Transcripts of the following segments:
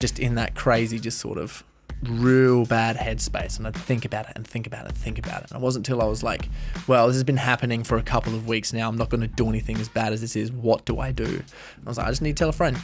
just in that crazy, just sort of real bad headspace. And I'd think about it and think about it and think about it. And it wasn't until I was like, well, this has been happening for a couple of weeks now. I'm not going to do anything as bad as this is. What do I do? And I was like, I just need to tell a friend.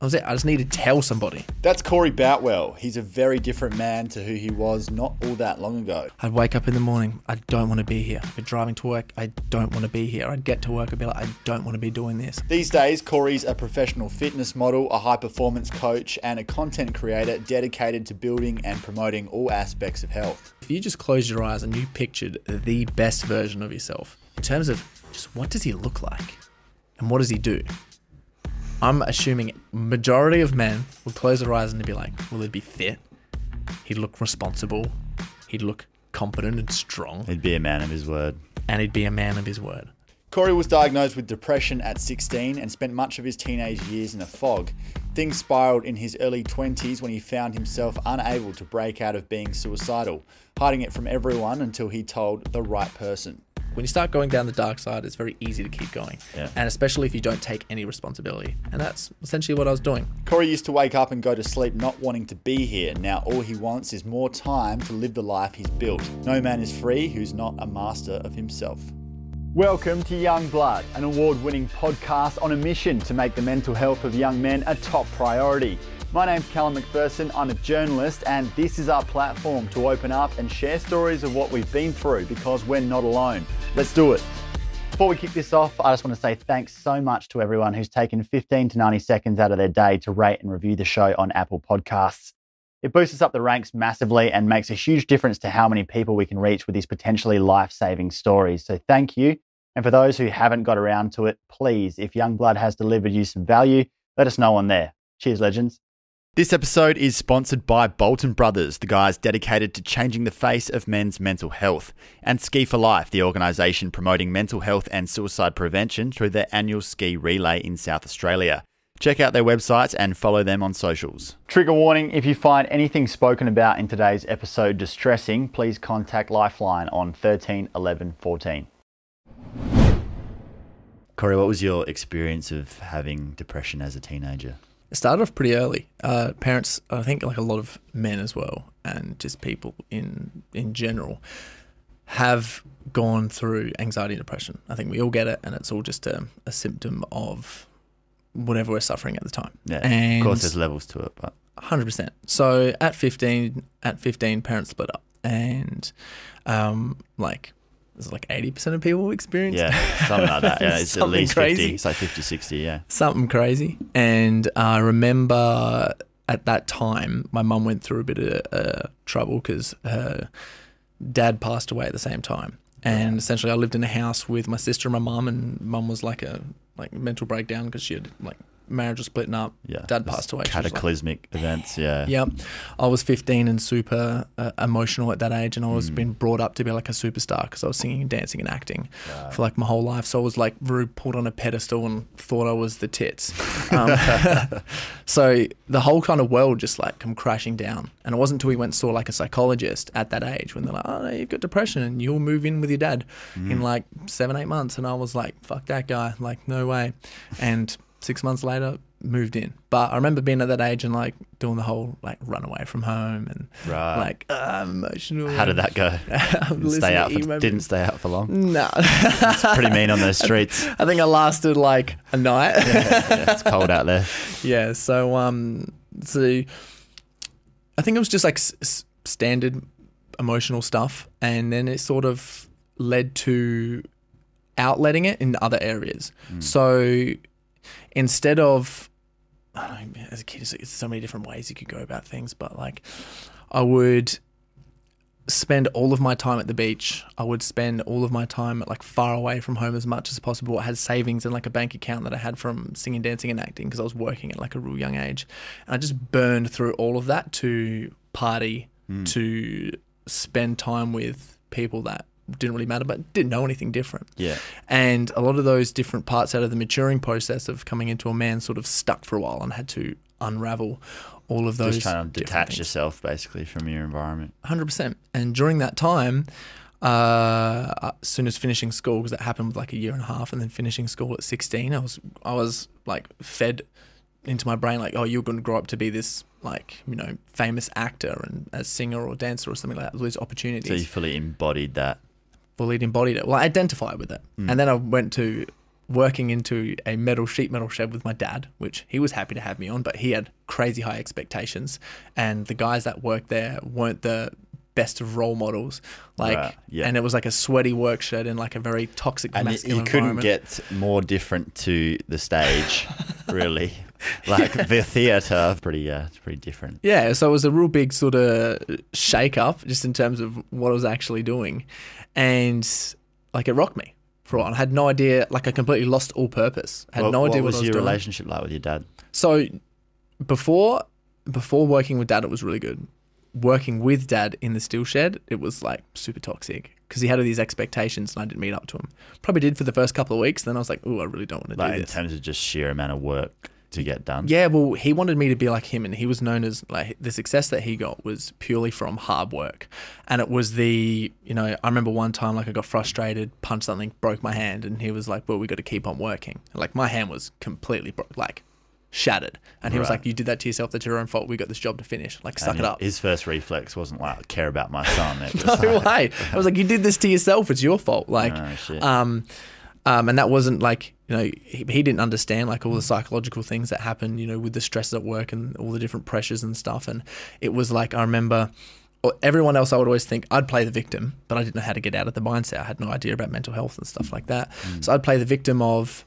That was it. I just need to tell somebody. That's Corey Boutwell. He's a very different man to who he was not all that long ago. I'd wake up in the morning. I don't want to be here. I'd be driving to work. I don't want to be here. I'd get to work. I'd be like, I don't want to be doing this. These days, Corey's a professional fitness model, a high performance coach, and a content creator dedicated to building and promoting all aspects of health. If you just closed your eyes and you pictured the best version of yourself, in terms of just what does he look like and what does he do? I'm assuming majority of men would close their eyes and be like, "Will he be fit? He'd look responsible. He'd look competent and strong, He'd be a man of his word. and he'd be a man of his word." Corey was diagnosed with depression at 16 and spent much of his teenage years in a fog. Things spiraled in his early 20s when he found himself unable to break out of being suicidal, hiding it from everyone until he told the right person. When you start going down the dark side, it's very easy to keep going, Yeah. and especially if you don't take any responsibility. And that's essentially what I was doing. Corey used to wake up and go to sleep not wanting to be here. Now all he wants is more time to live the life he's built. No man is free who's not a master of himself. Welcome to Youngblood, an award winning podcast on a mission to make the mental health of young men a top priority. My name's Callum McPherson, I'm a journalist, and this is our platform to open up and share stories of what we've been through because we're not alone. Let's do it. Before we kick this off, I just want to say thanks so much to everyone who's taken 15 to 90 seconds out of their day to rate and review the show on Apple Podcasts. It boosts us up the ranks massively and makes a huge difference to how many people we can reach with these potentially life saving stories. So thank you. And for those who haven't got around to it, please, if Youngblood has delivered you some value, let us know on there. Cheers, legends. This episode is sponsored by Bolton Brothers, the guys dedicated to changing the face of men's mental health, and Ski for Life, the organisation promoting mental health and suicide prevention through their annual ski relay in South Australia. Check out their websites and follow them on socials. Trigger warning if you find anything spoken about in today's episode distressing, please contact Lifeline on 13 11 14. Corey, what was your experience of having depression as a teenager? It started off pretty early. Uh, parents, I think, like a lot of men as well, and just people in in general, have gone through anxiety and depression. I think we all get it, and it's all just a, a symptom of whatever we're suffering at the time. Yeah, And- of course, there's levels to it, but Hundred percent. So at fifteen, at fifteen, parents split up, and um, like there's like eighty percent of people experience yeah, something like that. Yeah, it's at least crazy. 50. It's like 50, 60, yeah. something crazy. And I remember at that time, my mum went through a bit of uh, trouble because her dad passed away at the same time. And essentially, I lived in a house with my sister and my mum, and mum was like a like mental breakdown because she had like marriage was splitting up. Yeah. dad passed away. Was like- Cataclysmic events, yeah. Yep. I was 15 and super uh, emotional at that age, and I was being brought up to be like a superstar because I was singing and dancing and acting for like my whole life. So I was like very put on a pedestal and thought I was the tits. Um, so the whole kind of world just like come crashing down. And it wasn't until we went and saw like a psychologist at that age when they're like, oh, no, you've got depression and you'll move in with your dad in like seven, eight months. And I was like, fuck that guy. Like, no way. And six months later, moved in. But I remember being at that age and like doing the whole like run away from home and Right. like uh, emotional. How did that go? Didn't stay out for, didn't stay out for long. No, It's pretty mean on those streets. I think I lasted like a night. yeah, it's cold out there. yeah. So um, so I think it was just like s- s- standard emotional stuff, and then it sort of led to outletting it in other areas. So instead of I know, as a kid, it's, it's so many different ways you could go about things, but like I would spend all of my time at the beach. I would spend all of my time like far away from home as much as possible. I had savings in like a bank account that I had from singing, dancing, and acting because I was working at like a real young age. And I just burned through all of that to party, hmm. to spend time with people that didn't really matter, but didn't know anything different. Yeah. And a lot of those different parts out of the maturing process of coming into a man sort of stuck for a while and had to unravel all of those. Just trying to detach things. yourself basically from your environment. Hundred percent. And during that time, uh, as soon as finishing school, because that happened with like a year and a half, and then finishing school at sixteen, I was I was like fed into my brain like, oh, you're going to grow up to be this like you know famous actor and a singer or dancer or something like that. Those opportunities. So you fully embodied that. Fully embodied it. Well, I identified with it, Mm. and then I went to working into a metal sheet metal shed with my dad, which he was happy to have me on, but he had crazy high expectations, and the guys that worked there weren't the best of role models. Like, Right, yeah. and it was like a sweaty work shed in like a very toxic And you, masculine you couldn't get more different to the stage, really. Like the theatre, pretty, uh, it's pretty different. Yeah, so it was a real big sort of shake up just in terms of what I was actually doing. And like it rocked me for a while. I had no idea, like I completely lost all purpose. I had What- no idea what, was was your doing. relationship like with your dad? So before before working with dad, it was really good. Working with dad in the steel shed, it was like super toxic because he had all these expectations and I didn't meet up to him. Probably did for the first couple of weeks. Then I was like, oh, I really don't want to Like do in this. terms of just sheer amount of work to get done. Yeah, well, he wanted me to be like him, and he was known as like the success that he got was purely from hard work, and it was the you know I remember one time like I got frustrated, punched something, broke my hand, and he was like, "Well, we got to keep on working." Like my hand was completely broke, like shattered, and he was like, "You did that to yourself. That's your own fault. We got this job to finish. Like suck And it up." His first reflex wasn't like care about my son. It was no like, way. I was like, "You did this to yourself. It's your fault." Like, Oh, um, um, and that wasn't like you know he, he didn't understand like all the psychological things that happen you know with the stress at work and all the different pressures and stuff. And it was like I remember or everyone else I would always think I'd play the victim but I didn't know how to get out of the mindset. I had no idea about mental health and stuff like that. Mm. So I'd play the victim of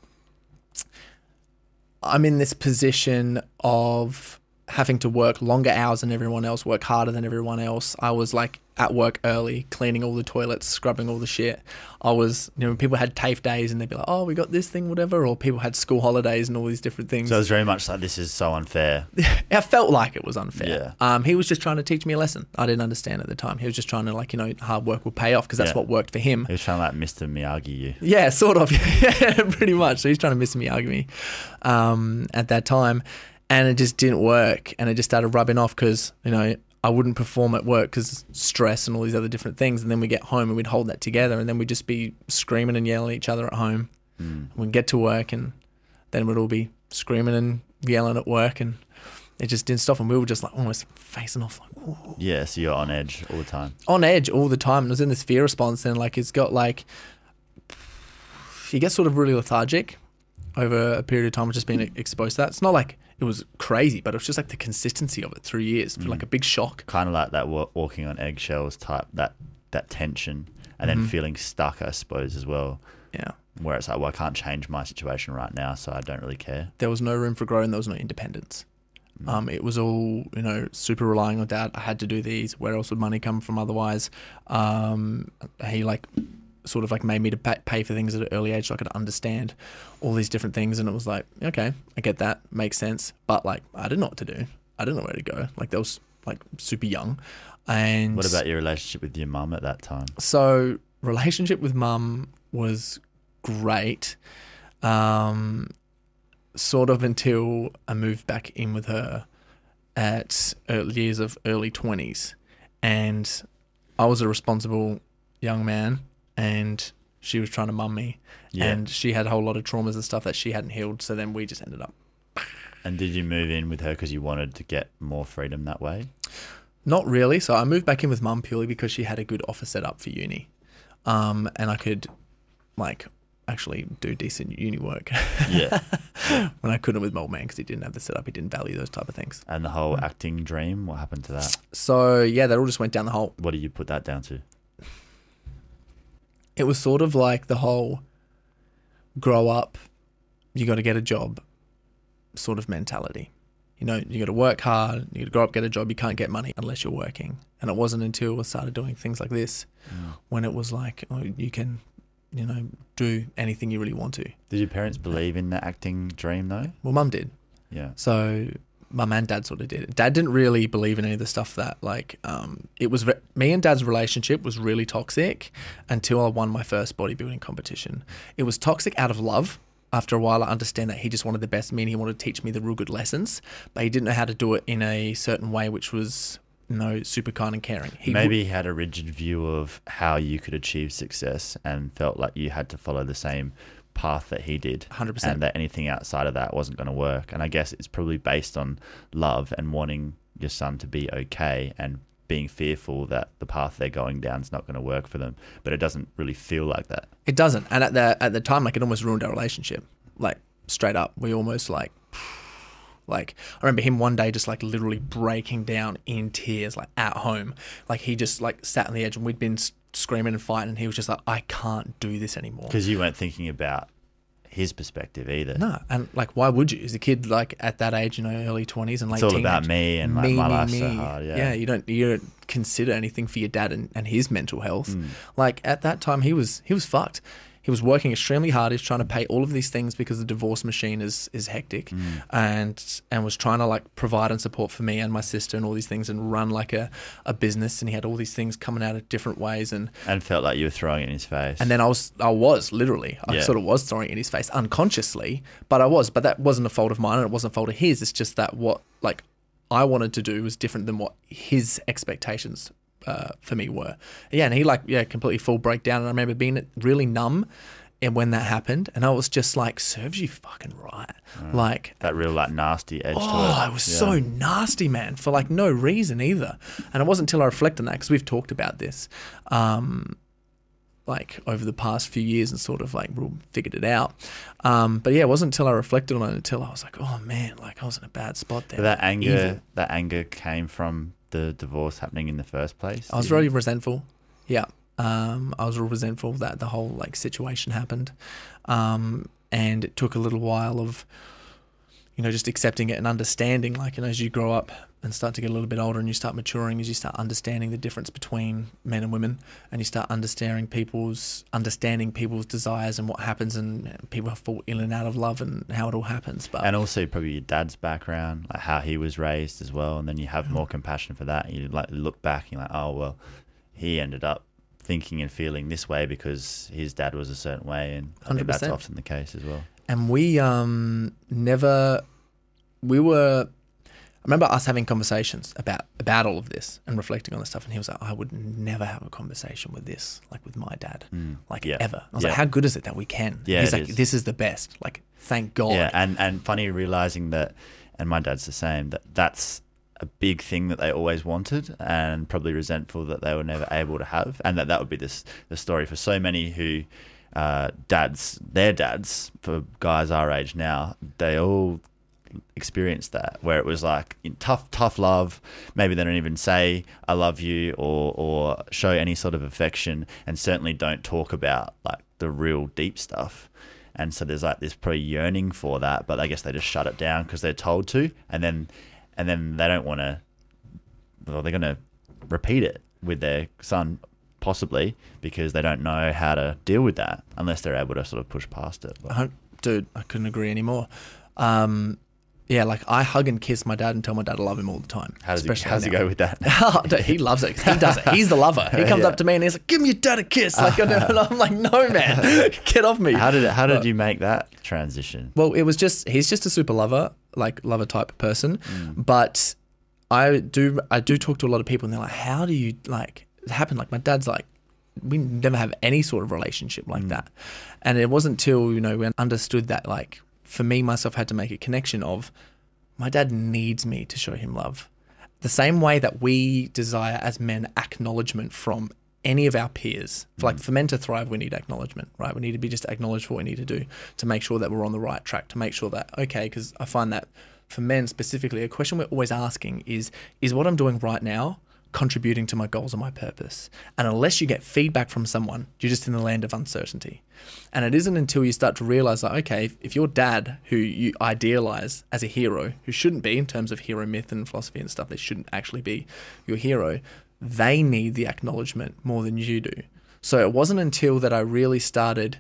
I'm in this position of having to work longer hours than everyone else, work harder than everyone else. I was like at work early, cleaning all the toilets, scrubbing all the shit. I was, you know, people had TAFE days and they'd be like, oh, we got this thing, whatever, or people had school holidays and all these different things. So it was very much like this is so unfair. I felt like it was unfair. Yeah. Um, he was just trying to teach me a lesson. I didn't understand at the time. He was just trying to like, you know, hard work will pay off because that's Yeah. what worked for him. He was trying to like Mr. Miyagi you. Yeah, sort of. yeah, pretty much. So he's trying to me, argue me um, at that time. And it just didn't work. And it just started rubbing off because, you know, I wouldn't perform at work because stress and all these other different things. And then we get home and we'd hold that together. And then we'd just be screaming and yelling at each other at home. Mm. We'd get to work and then we'd all be screaming and yelling at work. And it just didn't stop. And we were just like almost facing off, like, "Ooh." Yeah, so you're on edge all the time. on edge all the time. And it was in this fear response, and like it's got like you get sort of really lethargic over a period of time of just being exposed to that. It's not like it was crazy, but it was just like the consistency of it through years, for like a big shock. Kind of like that wa- walking on eggshells type, that that tension, and then feeling stuck, I suppose, as well. Yeah, Where it's like, well, I can't change my situation right now, so I don't really care. there was no room for growth, and there was no independence. Um, it was all you know, super relying on dad. I had to do these. Where else would money come from otherwise? Um, he like sort of like made me to pay, for things at an early age so I could understand all these different things. And it was like, okay, I get that, makes sense. But like, I didn't know what to do. I didn't know where to go. Like, that was like super young. And What about your relationship with your mum at that time? so relationship with mum was great um sort of until i moved back in with her at early years of early 20s and i was a responsible young man and she was trying to mum me Yeah. and she had a whole lot of traumas and stuff that she hadn't healed so then we just ended up And did you move in with her because you wanted to get more freedom that way? Not really. So I moved back in with mum purely because she had a good offer set up for uni, um, and I could, like, actually do decent uni work Yeah. when I couldn't with my old man because he didn't have the setup. He didn't value those type of things. and the whole acting dream, what happened to that? So yeah, that all just went down the hole. What do you put that down to? It was sort of like the whole grow up, you got to get a job, sort of mentality. You know, you got to work hard. You got to grow up, get a job. You can't get money unless you're working. And it wasn't until I started doing things like this when it was like, oh, you can, you know, do anything you really want to. Did your parents believe in the acting dream though? Well, mum did. Yeah. So mum and dad sort of did. Dad didn't really believe in any of the stuff that like um, it was. Me and dad's relationship was really toxic until I won my first bodybuilding competition. It was toxic out of love. After a while, I understand that he just wanted the best me and he wanted to teach me the real good lessons, but he didn't know how to do it in a certain way, which was you know super kind and caring. He w- Maybe he had a rigid view of how you could achieve success and felt like you had to follow the same path that he did, 100%. and that anything outside of that wasn't going to work. And I guess it's probably based on love and wanting your son to be okay and being fearful that the path they're going down is not going to work for them. But it doesn't really feel like that. It doesn't. And at the at the time, like it almost ruined our relationship. Like straight up, we almost like, like I remember him one day just like literally breaking down in tears, like at home. Like he just like sat on the edge, and we'd been screaming and fighting, and he was just like, I can't do this anymore. Because you weren't thinking about his perspective either. No, and like, why would you? As a kid, like at that age, you know, early twenties and late It's all about me and, like, my life's so hard, yeah. you don't you don't consider anything for your dad and, and his mental health. Mm. Like at that time, he was he was fucked. He was working extremely hard. He was trying to pay all of these things because the divorce machine is is hectic, Mm. and and was trying to like provide and support for me and my sister and all these things and run like a, a business. And he had all these things coming out of different ways and And felt like you were throwing it in his face. and then I was, I was literally, I Yeah. sort of was throwing it in his face unconsciously, but I was, but that wasn't a fault of mine and it wasn't a fault of his. It's just that what like I wanted to do was different than what his expectations uh, for me were. Yeah, and he like yeah completely full breakdown, and I remember being really numb. And when that happened, and I was just like, "Serves you fucking right." Like that real like nasty edge to it. Oh, it was Yeah. so nasty, man, for like no reason either. And it wasn't until I reflect on that because we've talked about this, um, like over the past few years and sort of like we figured it out. Um, but yeah, it wasn't until I reflected on it until I was like, oh man, like I was in a bad spot there. But that anger, Evil. that anger came from the divorce happening in the first place. I was very resentful. Yeah. Um, I was real resentful that the whole like situation happened. Um, and it took a little while of, you know, just accepting it and understanding, like, you know, as you grow up and start to get a little bit older and you start maturing, as you start understanding the difference between men and women and you start understanding people's, understanding people's desires and what happens and people fall in and out of love and how it all happens. But and also probably your dad's background, like how he was raised as well, and then you have more compassion for that. You like look back, and you're like, oh well, he ended up thinking and feeling this way because his dad was a certain way, and I think that's often the case as well. and we um never we were remember us having conversations about about all of this and reflecting on the stuff and he was like I would never have a conversation with this like with my dad like Mm. Yeah. ever I was Yeah. like how good is it that we can Yeah, he's like is. this is the best like thank God Yeah, and and funny realizing that, and my dad's the same. That that's a big thing that they always wanted, and probably resentful that they were never able to have, and that that would be this the story for so many who. Uh, dads, their dads, for guys our age now, they all experienced that where it was like tough, tough love. Maybe they don't even say "I love you" or or show any sort of affection, and certainly don't talk about like the real deep stuff. And so there's like this probably yearning for that, but I guess they just shut it down because they're told to, and then and then they don't want to. Well, they're going to repeat it with their son, possibly because they don't know how to deal with that unless they're able to sort of push past it. But- dude I couldn't agree anymore um yeah like I hug and kiss my dad and tell my dad I love him all the time how does he, how does go with that? Oh, dude, he loves it. He does it. He's the lover. He comes Yeah. up to me and he's like, "Give me your dad a kiss." Like, and I'm like, "No, man, get off me." How did it, how did But- you make that transition? Well, it was just he's just a super lover, like lover type person. Mm. But I do I do talk to a lot of people and they're like, "How do you like it happened?" Like my dad's like, we never have any sort of relationship like Mm. that, and it wasn't till you know we understood that like for me myself had to make a connection of my dad needs me to show him love. The same way that we desire as men acknowledgement from any of our peers. For like for men to thrive, we need acknowledgement, right? We need to be just acknowledged for what we need to do to make sure that we're on the right track, to make sure that, okay, because I find that for men specifically, a question we're always asking is, is what I'm doing right now contributing to my goals and my purpose? And unless you get feedback from someone, you're just in the land of uncertainty. And it isn't until you start to realize that, okay, if, if your dad, who you idealize as a hero, who shouldn't be in terms of hero myth and philosophy and stuff, they shouldn't actually be your hero, they need the acknowledgement more than you do. So it wasn't until that I really started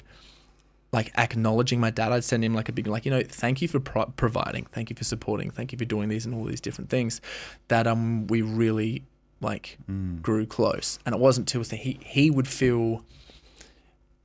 like acknowledging my dad. I'd send him like a big, like, you know, thank you for pro- providing, thank you for supporting, thank you for doing these and all these different things that um we really like mm. grew close. And it wasn't that he, he would feel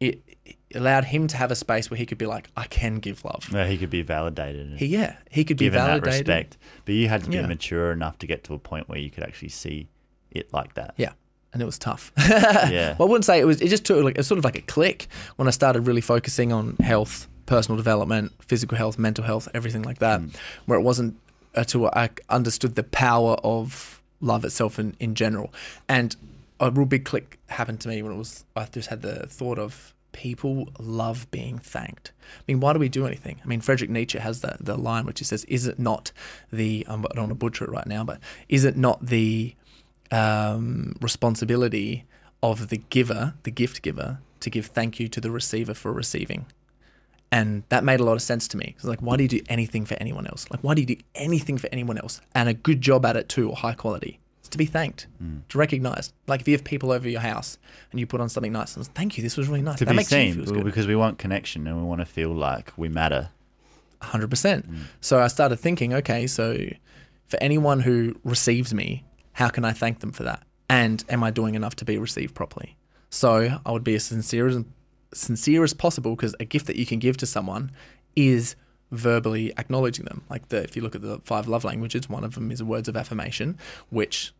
it, it allowed him to have a space where he could be like, I can give love. Where he could be validated He, yeah, he could be given that validated. respect. But you had to be Yeah. mature enough to get to a point where you could actually see it like that. Yeah. and it was tough. Yeah. well, I wouldn't say it was. It just took like it's sort of like a click when I started really focusing on health, personal development, physical health, mental health, everything like that. Mm. Where it wasn't until I understood the power of love itself in, in general, and a real big click happened to me when it was. I just had the thought of people love being thanked. I mean, why do we do anything? I mean, Frederick Nietzsche has the the line which he says, "Is it not the um, I don't want to butcher it right now, but is it not the um, responsibility of the giver, the gift giver, to give thank you to the receiver for receiving?" And that made a lot of sense to me. It's like, why do you do anything for anyone else? Like, why do you do anything for anyone else and a good job at it too, or high quality? It's to be thanked, mm. to recognized. Like if you have people over your house and you put on something nice, and thank you, this was really nice. to that be makes seen because we want connection and we want to feel like we matter. 100%. Mm. So I started thinking, okay, so for anyone who receives me, how can I thank them for that? And am I doing enough to be received properly? So I would be as sincere as sincere as possible because a gift that you can give to someone is verbally acknowledging them. Like the if you look at the five love languages, one of them is words of affirmation, which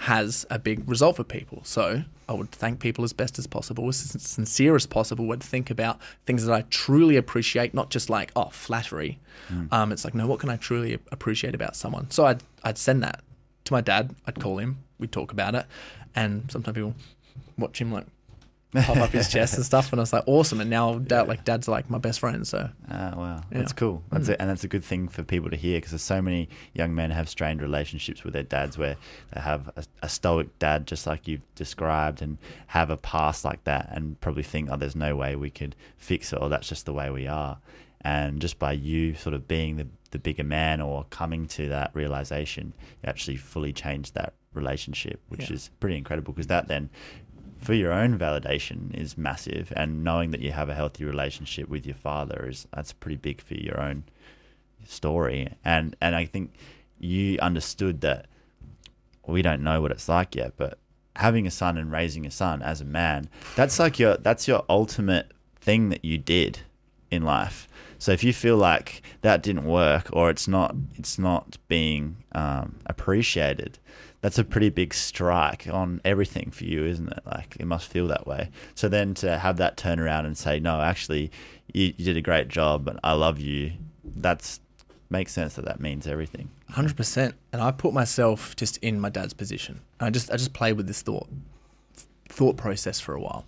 has a big result for people. So I would thank people as best as possible, as sincere as possible. Would think about things that I truly appreciate, not just like oh flattery. Um, it's like no, what can I truly appreciate about someone? So I'd I'd send that to my dad. I'd call him. We'd talk about it, and sometimes people watch him like pop up his chest and stuff, and I was like awesome. And now dad like dad's like my best friend. So Ah, wow, Yeah. That's cool. That's a, and that's a good thing for people to hear because there's so many young men have strained relationships with their dads where they have a, a stoic dad, just like you've described, and have a past like that, and probably think, oh, there's no way we could fix it, or that's just the way we are. And just by you sort of being the, the bigger man or coming to that realization, you actually fully changed that relationship, which Yeah. is pretty incredible because that then for your own validation is massive and knowing that you have a healthy relationship with your father is that's pretty big for your own story. And and I think you understood that we don't know what it's like yet but having a son and raising a son as a man that's like your that's your ultimate thing that you did in life. So if you feel like that didn't work or it's not it's not being um, appreciated that's a pretty big strike on everything for you, isn't it? Like it must feel that way. So then to have that turn around and say, no, actually, you, you did a great job, and I love you. That's makes sense that that means everything. Hundred percent. And I put myself just in my dad's position. I just I just played with this thought thought process for a while.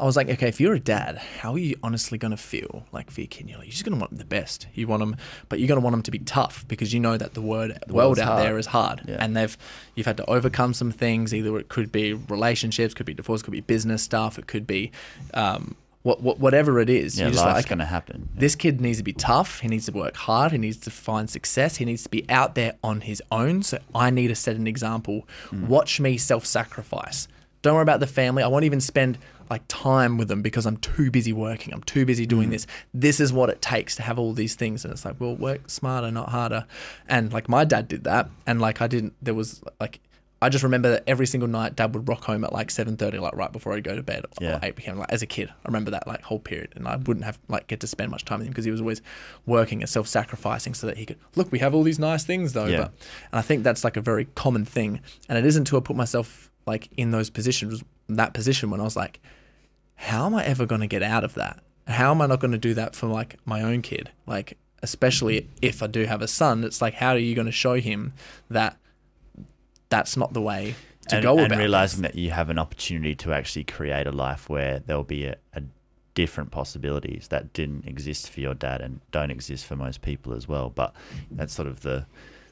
I was like, okay, if you're a dad, how are you honestly going to feel like for your kid? You're, like, you're just going to want the best. You want them, but you're going to want them to be tough because you know that the word world out hard. there is hard, Yeah. and they've you've had to overcome some things. Either it could be relationships, could be divorce, could be business stuff, it could be um, what, what whatever it is. Yeah, you're just life's like, going to happen. this kid needs to be tough. He needs to work hard. He needs to find success. He needs to be out there on his own. So I need to set an example. Watch me self sacrifice. Don't worry about the family. I won't even spend like time with them because I'm too busy working. I'm too busy doing mm-hmm. this. This is what it takes to have all these things. And it's like, well, work smarter, not harder. And like my dad did that. And like I didn't, there was like, I just remember that every single night dad would rock home at like 7.30, like right before I'd go to bed Yeah. or 8 p.m. Like as a kid, I remember that like whole period. And I wouldn't have like get to spend much time with him because he was always working and self-sacrificing so that he could, look, we have all these nice things though. Yeah. But, and I think that's like a very common thing. And it isn't until I put myself like in those positions, that position when I was like, how am I ever going to get out of that? How am I not going to do that for like my own kid? Like, especially if I do have a son, it's like, how are you going to show him that that's not the way to and, go and about realizing things? that you have an opportunity to actually create a life where there'll be a, a different possibilities that didn't exist for your dad and don't exist for most people as well. But that's sort of the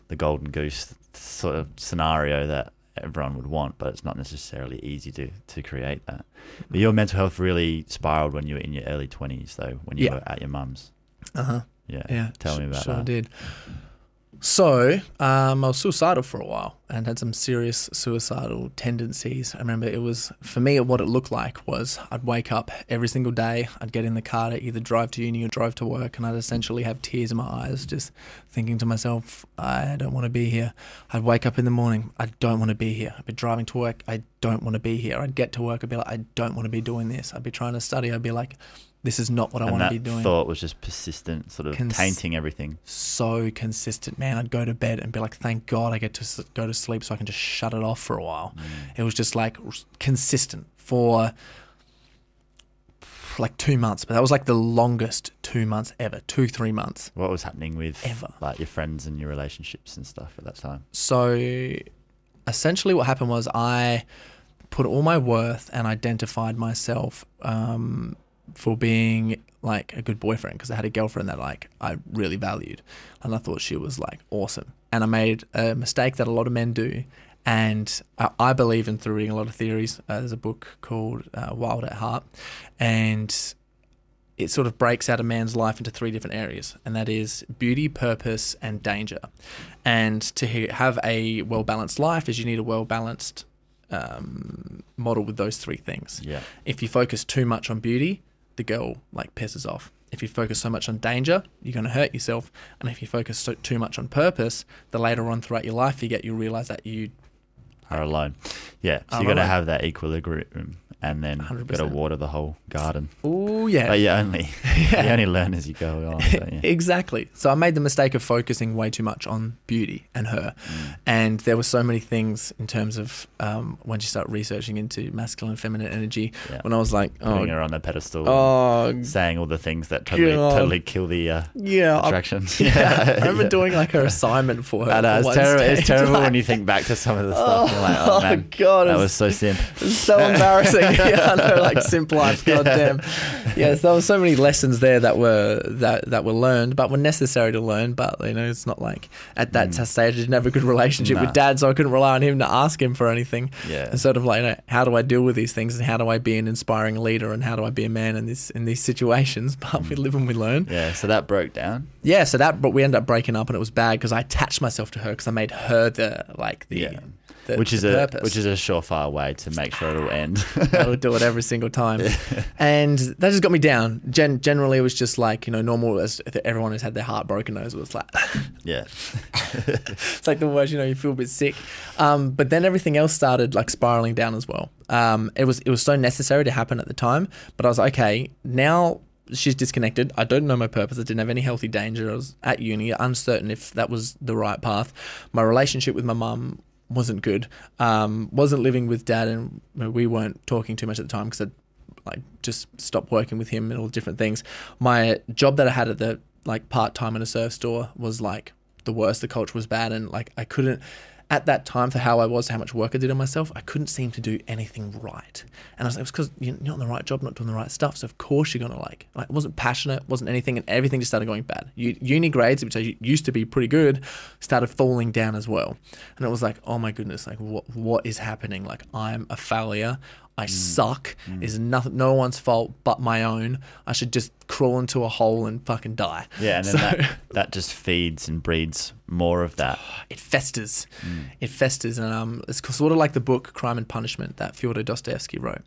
the golden goose sort of scenario that everyone would want, but it's not necessarily easy to to create that. But your mental health really spiraled when you were in your early twenties, though, when you Yeah. were at your mum's. Uh huh. Yeah, Yeah. Tell me about sure that. did. So, um, I was suicidal for a while and had some serious suicidal tendencies. I remember it was, for me, what it looked like was I'd wake up every single day, I'd get in the car to either drive to uni or drive to work, and I'd essentially have tears in my eyes, just thinking to myself, I don't want to be here. I'd wake up in the morning, I don't want to be here. I'd be driving to work, I don't want to be here. I'd get to work, I'd be like, I don't want to be doing this. I'd be trying to study, I'd be like, this is not what I and want to be doing. thought was just persistent, sort of Cons- tainting everything. so consistent, man. I'd go to bed and be like, thank God I get to go to sleep so I can just shut it off for a while. It was just like consistent for like two months, but that was like the longest two months ever, two, three months. What was happening with Ever. like your friends and your relationships and stuff at that time? So essentially, what happened was I put all my worth and identified myself um, for being like a good boyfriend because I had a girlfriend that like I really valued, and I thought she was like awesome. And I made a mistake that a lot of men do. And I, I believe in through reading a lot of theories. Uh, there's a book called uh, Wild at Heart, and it sort of breaks out a man's life into three different areas, and that is beauty, purpose, and danger. And to have a well balanced life, is you need a well balanced um, model with those three things. Yeah. If you focus too much on beauty, the girl like pisses off. If you focus so much on danger, you're going to hurt yourself. And if you focus so, too much on purpose, the later on throughout your life you get, you realize that you Are alone. Yeah. So Are you got to have that equilibrium and then you got to water the whole garden. oh yeah, But you only you only learn as you go along. Don't you? exactly. So I made the mistake of focusing way too much on beauty and her, Mm. and there were so many things in terms of um, when you start researching into masculine and feminine energy. Yeah. When I was like, oh, Putting her on the pedestal. oh, saying all the things that totally God. totally kill the uh, yeah, I, yeah. I remember Yeah. doing like her assignment for her. I know, it's terrible. It's terrible like- when you think back to some of the stuff. Like, oh man, God, that was was so sim. It's so embarrassing. yeah, I know, like simp life. Yeah. Goddamn. Yes, there were so many lessons there that were that that were learned, but were necessary to learn. But you know, it's not like at that Mm. stage I didn't have a good relationship Nah. with dad, so I couldn't rely on him to ask him for anything. Yeah. And sort of like, you know, how do I deal with these things, and how do I be an inspiring leader, and how do I be a man in this in these situations? But we live and we learn. Yeah, so that broke down. Yeah, so that but we ended up breaking up, and it was bad because I attached myself to her because I made her the like the. Yeah. The which is a purpose. which is a surefire way to make sure it'll end. I would do it every single time. And that just got me down. Gen- generally, it was just like, you know, normal as everyone has had their heart broken nose. It was like, yeah, it's like the worst, you know, you feel a bit sick. Um, but then everything else started like spiraling down as well. Um, it was it was so necessary to happen at the time. But I was like, okay, now she's disconnected. I don't know my purpose. I didn't have any healthy danger. I was at uni, uncertain if that was the right path. My relationship with my mum wasn't good. Um, wasn't living with dad, and we weren't talking too much at the time because I'd like just stopped working with him and all different things. My job that I had at the like part time in a surf store was like the worst. The culture was bad, and like I couldn't at that time for how I was, how much work I did on myself. I couldn't seem to do anything right, and I was like, it's because you're not in the right job, not doing the right stuff. So of course you're gonna like. like wasn't passionate, wasn't anything, and everything just started going bad. Uni grades, which I used to be pretty good, started falling down as well, and it was like, oh my goodness, like what what is happening? Like I'm a failure. I mm. suck. Mm. Is nothing, no one's fault but my own. I should just crawl into a hole and fucking die. yeah, and then So- that that just feeds and breeds more of that. it festers. Mm. It festers, and um, it's sort of like the book Crime and Punishment that Fyodor Dostoevsky wrote.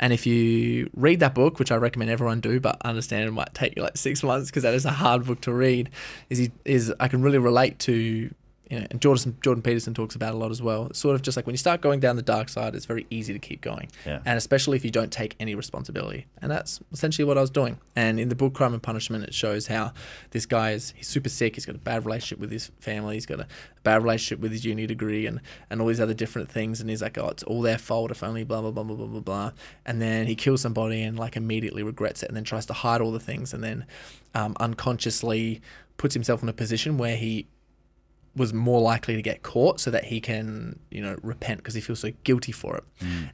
And if you read that book, which I recommend everyone do, but understand it might take you like six months because that is a hard book to read, is he, is I can really relate to. You know, and Jordan, Jordan Peterson talks about a lot as well. It's sort of just like when you start going down the dark side, it's very easy to keep going. Yeah. And especially if you don't take any responsibility. And that's essentially what I was doing. And in the book Crime and Punishment, it shows how this guy is he's super sick. He's got a bad relationship with his family. He's got a bad relationship with his uni degree and, and all these other different things. And he's like, oh, it's all their fault if only blah, blah, blah, blah, blah, blah, blah. And then he kills somebody and like immediately regrets it and then tries to hide all the things and then um, unconsciously puts himself in a position where he was more likely to get caught so that he can, you know, repent because he feels so guilty for it.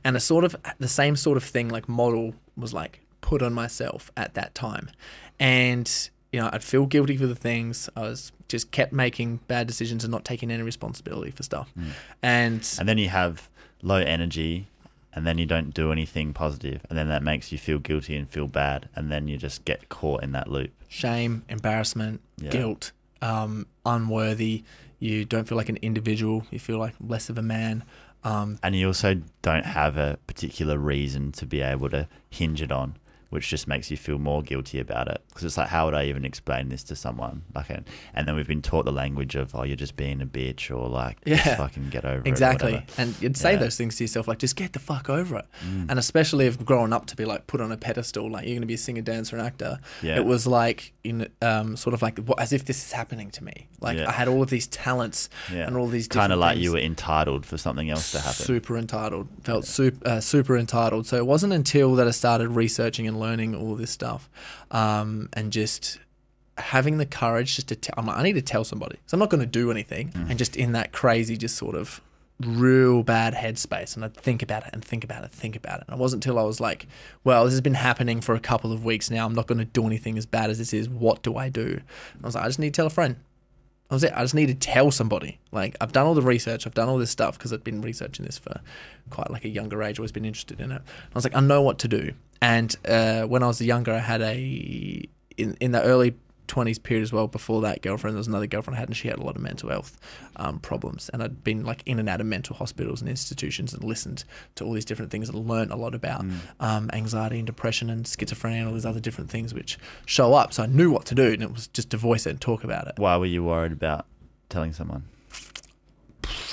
And a sort of the same sort of thing, like model, was like put on myself at that time. And, you know, I'd feel guilty for the things. I was just kept making bad decisions and not taking any responsibility for stuff. And And then you have low energy, and then you don't do anything positive, and then that makes you feel guilty and feel bad, and then you just get caught in that loop. shame, embarrassment, Yeah. guilt, um, unworthy. You don't feel like an individual. You feel like less of a man. Um, And you also don't have a particular reason to be able to hinge it on which just makes you feel more guilty about it. Because it's like, how would I even explain this to someone? Like, and, and then we've been taught the language of, oh, you're just being a bitch, or like, Yeah. just fucking get over it. Exactly. And you'd say Yeah. those things to yourself, like, just get the fuck over it. Mm. And especially if growing up to be like put on a pedestal, like you're going to be a singer, dancer, and actor. Yeah. It was like, in um, sort of like, as if this is happening to me. Like Yeah. I had all of these talents Yeah. and all these kind of like things. you were entitled for something else to happen. Super entitled. Felt super, uh, super entitled. So it wasn't until that I started researching and learning all this stuff, um, and just having the courage just to tell. I'm like, I need to tell somebody. So I'm not going to do anything, Mm. and just in that crazy, just sort of real bad headspace, and I'd think about it and think about it, think about it. And it wasn't until I was like, well, this has been happening for a couple of weeks now. I'm not going to do anything as bad as this is. What do I do? And I was like, I just need to tell a friend. That was it. I just need to tell somebody. Like I've done all the research, I've done all this stuff because I've been researching this for quite like a younger age. Always been interested in it. I was like, I know what to do. And uh, when I was younger, I had a in in the early twenties period as well. Before that girlfriend, there was another girlfriend I had, and she had a lot of mental health um, problems. And I'd been like in and out of mental hospitals and institutions, and listened to all these different things, and learned a lot about um, anxiety and depression and schizophrenia and all these other different things which show up. So I knew what to do, and it was just to voice it and talk about it. Why were you worried about telling someone?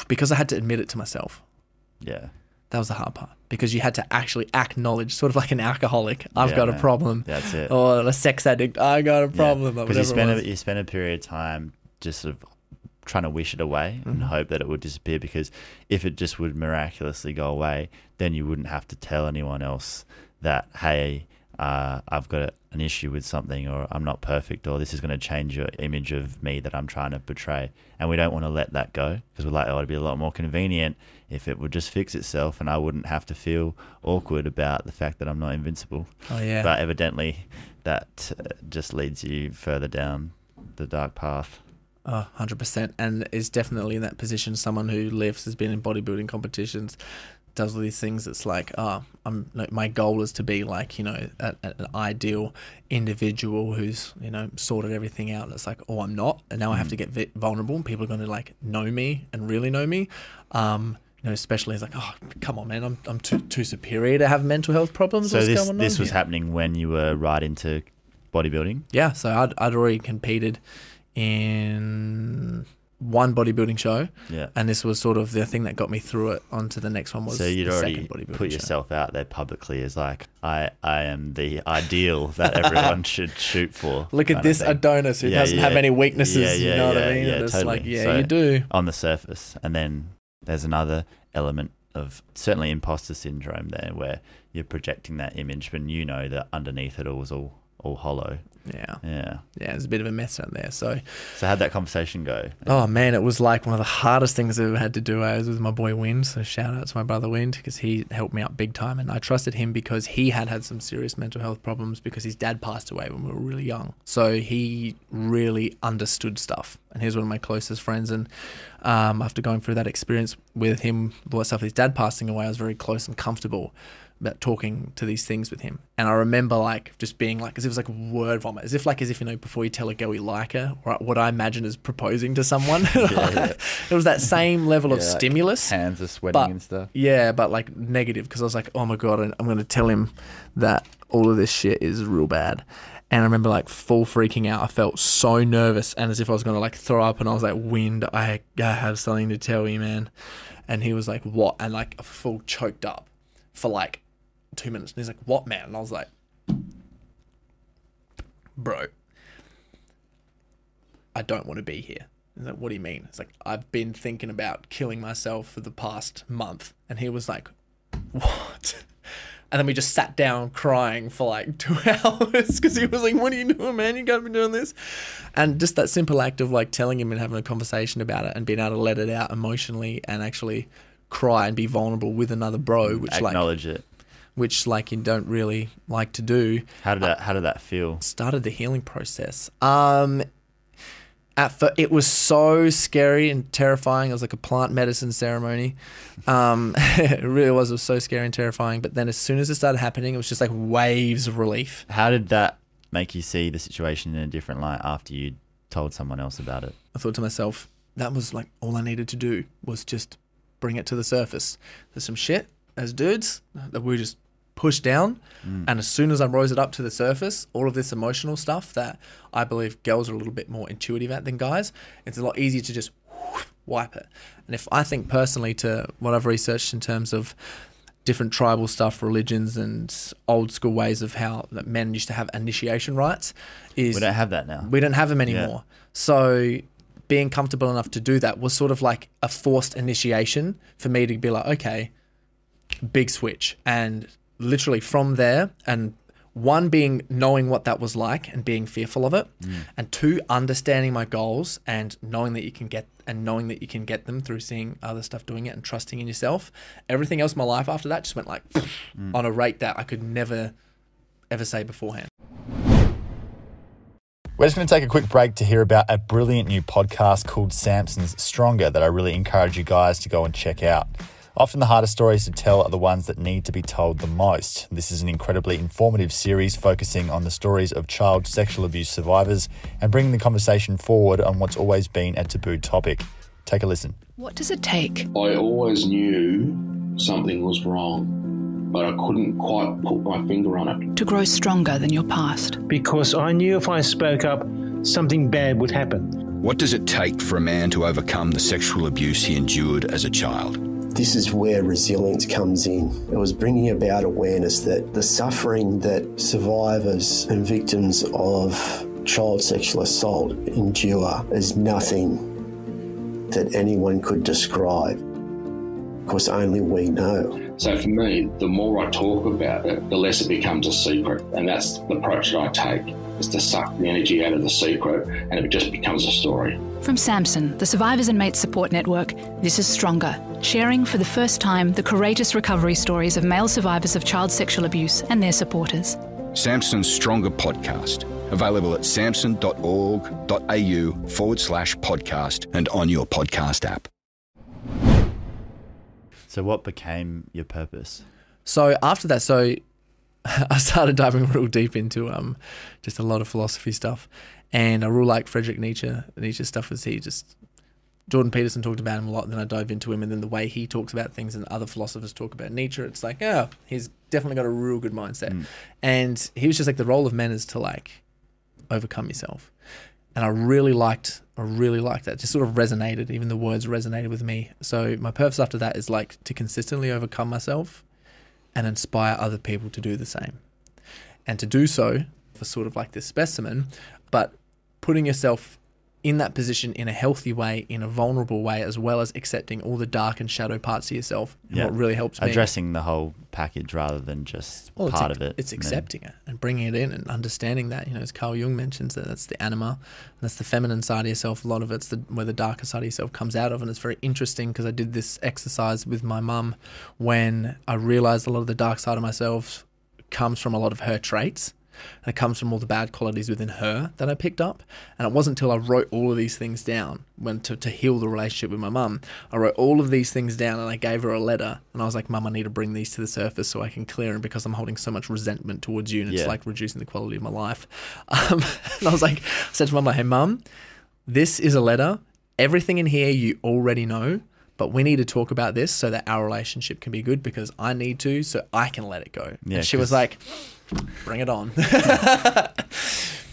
because I had to admit it to myself. Yeah. That was the hard part because you had to actually acknowledge, sort of like an alcoholic, I've Yeah, got a man. problem, That's it. or a sex addict, I got a problem. Because you whatever it spend a, you spend a period of time just sort of trying to wish it away and Mhm. hope that it would disappear. Because if it just would miraculously go away, then you wouldn't have to tell anyone else that hey, uh, I've got an issue with something, or I'm not perfect, or this is going to change your image of me that I'm trying to portray. And we don't want to let that go because we're like, oh, it'd be a lot more convenient if it would just fix itself, and I wouldn't have to feel awkward about the fact that I'm not invincible oh yeah, but evidently that uh, just leads you further down the dark path. Oh, 100%. And is definitely in that position. Someone who lives, has been in bodybuilding competitions, does all these things. It's like, oh, I'm like, my goal is to be like, you know, a, a- an ideal individual who's, you know, sorted everything out. And it's like, oh, I'm not. And now I have Mm. to get vulnerable and people are going to like know me and really know me. Um, know, especially it's like, oh, come on, man, I'm, I'm too, too superior to have mental health problems. So What's this this was here? happening when you were right into bodybuilding. Yeah, so I'd, I'd already competed in one bodybuilding show, Yeah. and this was sort of the thing that got me through it. Onto the next one was So you'd already second bodybuilding put show. yourself out there publicly as like I I am the ideal that everyone should shoot for. Look at this. Adonis who Yeah, doesn't have any weaknesses. Yeah, you yeah, know what yeah, I mean? yeah, and it's totally. like, yeah, So- you do. on the surface, and then there's another element of certainly imposter syndrome there, where you're projecting that image, but you know that underneath it all is all all hollow. Yeah, Yeah. yeah, it's a bit of a mess out there. So, So how'd that conversation go? oh man, it was like one of the hardest things I've ever had to do. I was with my boy Wind, so shout out to my brother Wind because he helped me out big time, and I trusted him because he had had some serious mental health problems because his dad passed away when we were really young. So he really understood stuff, and he was one of my closest friends. And um, after going through that experience with him, all that stuff, with his dad passing away, I was very close and comfortable about talking to these things with him. And I remember like just being like, as if it was like word vomit, as if like, as if, you know, before you tell a girl you like her, or what I imagine is proposing to someone. yeah. it was that same level of like stimulus. Hands are sweating But- and stuff. Yeah, but like negative because I was like, oh my god, I'm going to tell him that all of this shit is real bad. And I remember like full freaking out. I felt so nervous and as if I was going to like throw up. And I was like, Wind, I, I have something to tell you, man. And he was like, what? And like full choked up for like two minutes. And he's like, what, man? And I was like, bro, I don't want to be here. He's like, what do you mean? It's like, I've been thinking about killing myself for the past month. And he was like, what? And then we just sat down crying for like two hours because he was like, what are you doing, man? You gotta be doing this. And just that simple act of like telling him and having a conversation about it and being able to let it out emotionally and actually cry and be vulnerable with another bro, which like, Acknowledge it. Which like you don't really like to do How did that how did that feel? started the healing process. Um, at fir- it was so scary and terrifying. It was like a plant medicine ceremony. Um, it really was. It was so scary and terrifying. But then as soon as it started happening, it was just like waves of relief. How did that make you see the situation in a different light after you told someone else about it? I thought to myself, that was like all I needed to do was just bring it to the surface. There's some shit as dudes that we just pushed down. Mm. And as soon as I rose it up to the surface, all of this emotional stuff that I believe girls are a little bit more intuitive at than guys, it's a lot easier to just wipe it. And if I think personally to what I've researched in terms of different tribal stuff, religions, and old school ways of how that men used to have initiation rites, is We don't have that now. we don't have them anymore. So being comfortable enough to do that was sort of like a forced initiation for me to be like, okay, big switch. And literally from there, and one being knowing what that was like and being fearful of it, mm. and two, understanding my goals and knowing that you can get and knowing that you can get them through seeing other stuff doing it and trusting in yourself. Everything else in my life after that just went like mm. on a rate that I could never ever say beforehand. We're just going to take a quick break to hear about a brilliant new podcast called Samson's Stronger that I really encourage you guys to go and check out. Often the hardest stories to tell are the ones that need to be told the most. This is an incredibly informative series focusing on the stories of child sexual abuse survivors and bringing the conversation forward on what's always been a taboo topic. Take a listen. What does it take? I always knew something was wrong, but I couldn't quite put my finger on it. To grow stronger than your past. because I knew if I spoke up, something bad would happen. What does it take for a man to overcome the sexual abuse he endured as a child? This is where resilience comes in. It was bringing about awareness that the suffering that survivors and victims of child sexual assault endure is nothing that anyone could describe. Because only we know. So for me, the more I talk about it, the less it becomes a secret. And that's the approach that I take, is to suck the energy out of the secret and it just becomes a story. From SAMSN, the Survivors and Mates Support Network, this is Stronger, sharing for the first time the courageous recovery stories of male survivors of child sexual abuse and their supporters. SAMSN's Stronger podcast, available at samsn.org.au forward slash podcast and on your podcast app. So, what became your purpose? So after that, so I started diving real deep into um just a lot of philosophy stuff, and I really like Friedrich Nietzsche. Nietzsche's stuff was he just Jordan Peterson talked about him a lot. And then I dove into him, and then the way he talks about things, and other philosophers talk about Nietzsche. It's like, oh, he's definitely got a real good mindset, and he was just like the role of men is to like overcome yourself. And I really liked, I really liked that. Just sort of resonated. Even the words resonated with me. So my purpose after that is like to consistently overcome myself and inspire other people to do the same. And to do so for sort of like this specimen, but putting yourself in that position in a healthy way, in a vulnerable way, as well as accepting all the dark and shadow parts of yourself. And what really helps me Addressing the whole package rather than just well, part of it. It's and then- accepting it and bringing it in and understanding that. You know, as Carl Jung mentions, that that's the anima, that's the feminine side of yourself. A lot of it's the where the darker side of yourself comes out of, and it's very interesting because I did this exercise with my mum when I realized a lot of the dark side of myself comes from a lot of her traits. And it comes from all the bad qualities within her that I picked up. And it wasn't until I wrote all of these things down when to, to heal the relationship with my mum. I wrote all of these things down and I gave her a letter. And I was like, Mum, I need to bring these to the surface so I can clear them because I'm holding so much resentment towards you and it's Yeah. like reducing the quality of my life. Um, and I was like, I said to Mum, like, hey, Mum, this is a letter. Everything in here you already know, but we need to talk about this so that our relationship can be good because I need to so I can let it go. Yeah, and she was like, bring it on.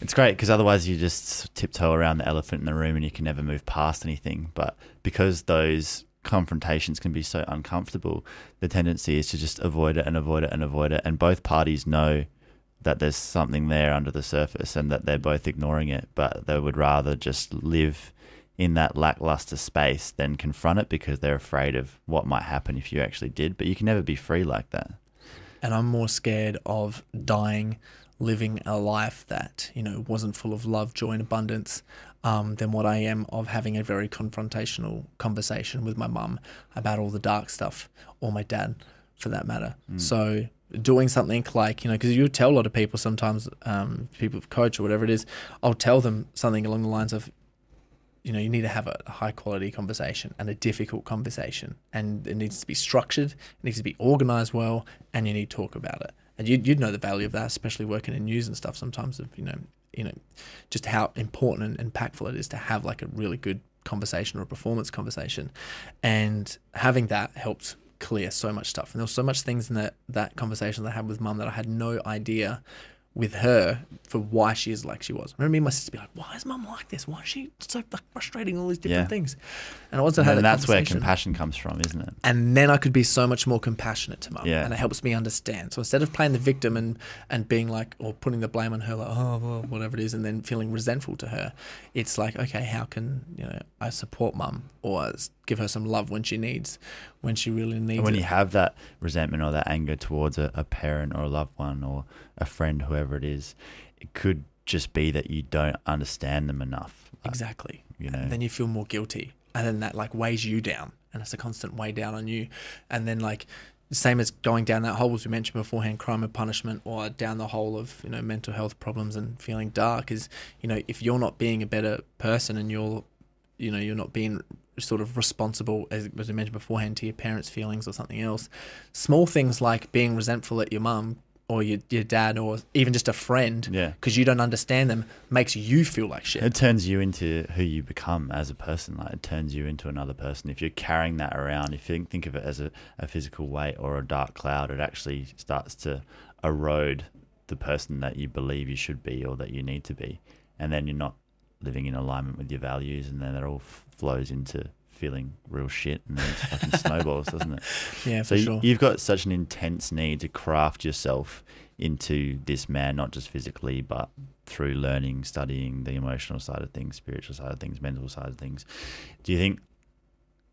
It's great because otherwise you just tiptoe around the elephant in the room and you can never move past anything. But because those confrontations can be so uncomfortable, the tendency is to just avoid it and avoid it and avoid it. And both parties know that there's something there under the surface and that they're both ignoring it, but they would rather just live in that lackluster space than confront it because they're afraid of what might happen if you actually did. But you can never be free like that. And I'm more scared of dying living a life that you know wasn't full of love, joy, and abundance um, than what I am of having a very confrontational conversation with my mum about all the dark stuff, or my dad, for that matter. So doing something like you know because you tell a lot of people sometimes um, people of coach or whatever it is i'll tell them something along the lines of you know, you need to have a high quality conversation and a difficult conversation, and it needs to be structured, it needs to be organized well, and you need to talk about it. And you'd, you'd know the value of that, especially working in news and stuff. Sometimes, of you know, you know, just how important and impactful it is to have like a really good conversation or a performance conversation, and having that helped clear so much stuff. And there was so much things in that that conversation that I had with mum that I had no idea with her for why she is like she was. I remember me and my sister be like, "Why is mum like this? Why is she so like, frustrating? All these different Yeah. things." And I wasn't had and that that's where compassion comes from, isn't it? and then I could be so much more compassionate to mum, Yeah. and it helps me understand. So instead of playing the victim and and being like or putting the blame on her, like oh well, whatever it is, and then feeling resentful to her, it's like okay, how can you know I support mum or give her some love when she needs, when she really needs And when it. you have that resentment or that anger towards a, a parent or a loved one or a friend, whoever it is, it could just be that you don't understand them enough. Like, Exactly. You know, And then you feel more guilty. And then that like weighs you down and it's a constant weigh down on you. And then like same as going down that hole as we mentioned beforehand, crime and punishment or down the hole of, you know, mental health problems and feeling dark is, you know, if you're not being a better person and you're you know, you're not being sort of responsible as, as we mentioned beforehand to your parents' feelings or something else. Small things like being resentful at your mum or your, your dad or even just a friend Yeah. because you don't understand them makes you feel like shit. it turns you into who you become as a person. Like it turns you into another person. If you're carrying that around, if you think, of it as a, a physical weight or a dark cloud, it actually starts to erode the person that you believe you should be or that you need to be. And then you're not living in alignment with your values, and then it all f- flows into feeling real shit, and then it fucking snowballs, doesn't it? Yeah, So for you- sure. you've got such an intense need to craft yourself into this man, not just physically, but through learning, studying the emotional side of things, spiritual side of things, mental side of things. Do you think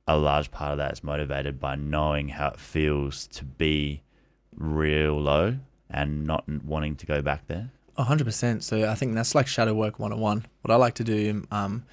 a large part of that is motivated by knowing how it feels to be real low and not wanting to go back there? A hundred percent. So I think that's like shadow work one on one. What I like to do um,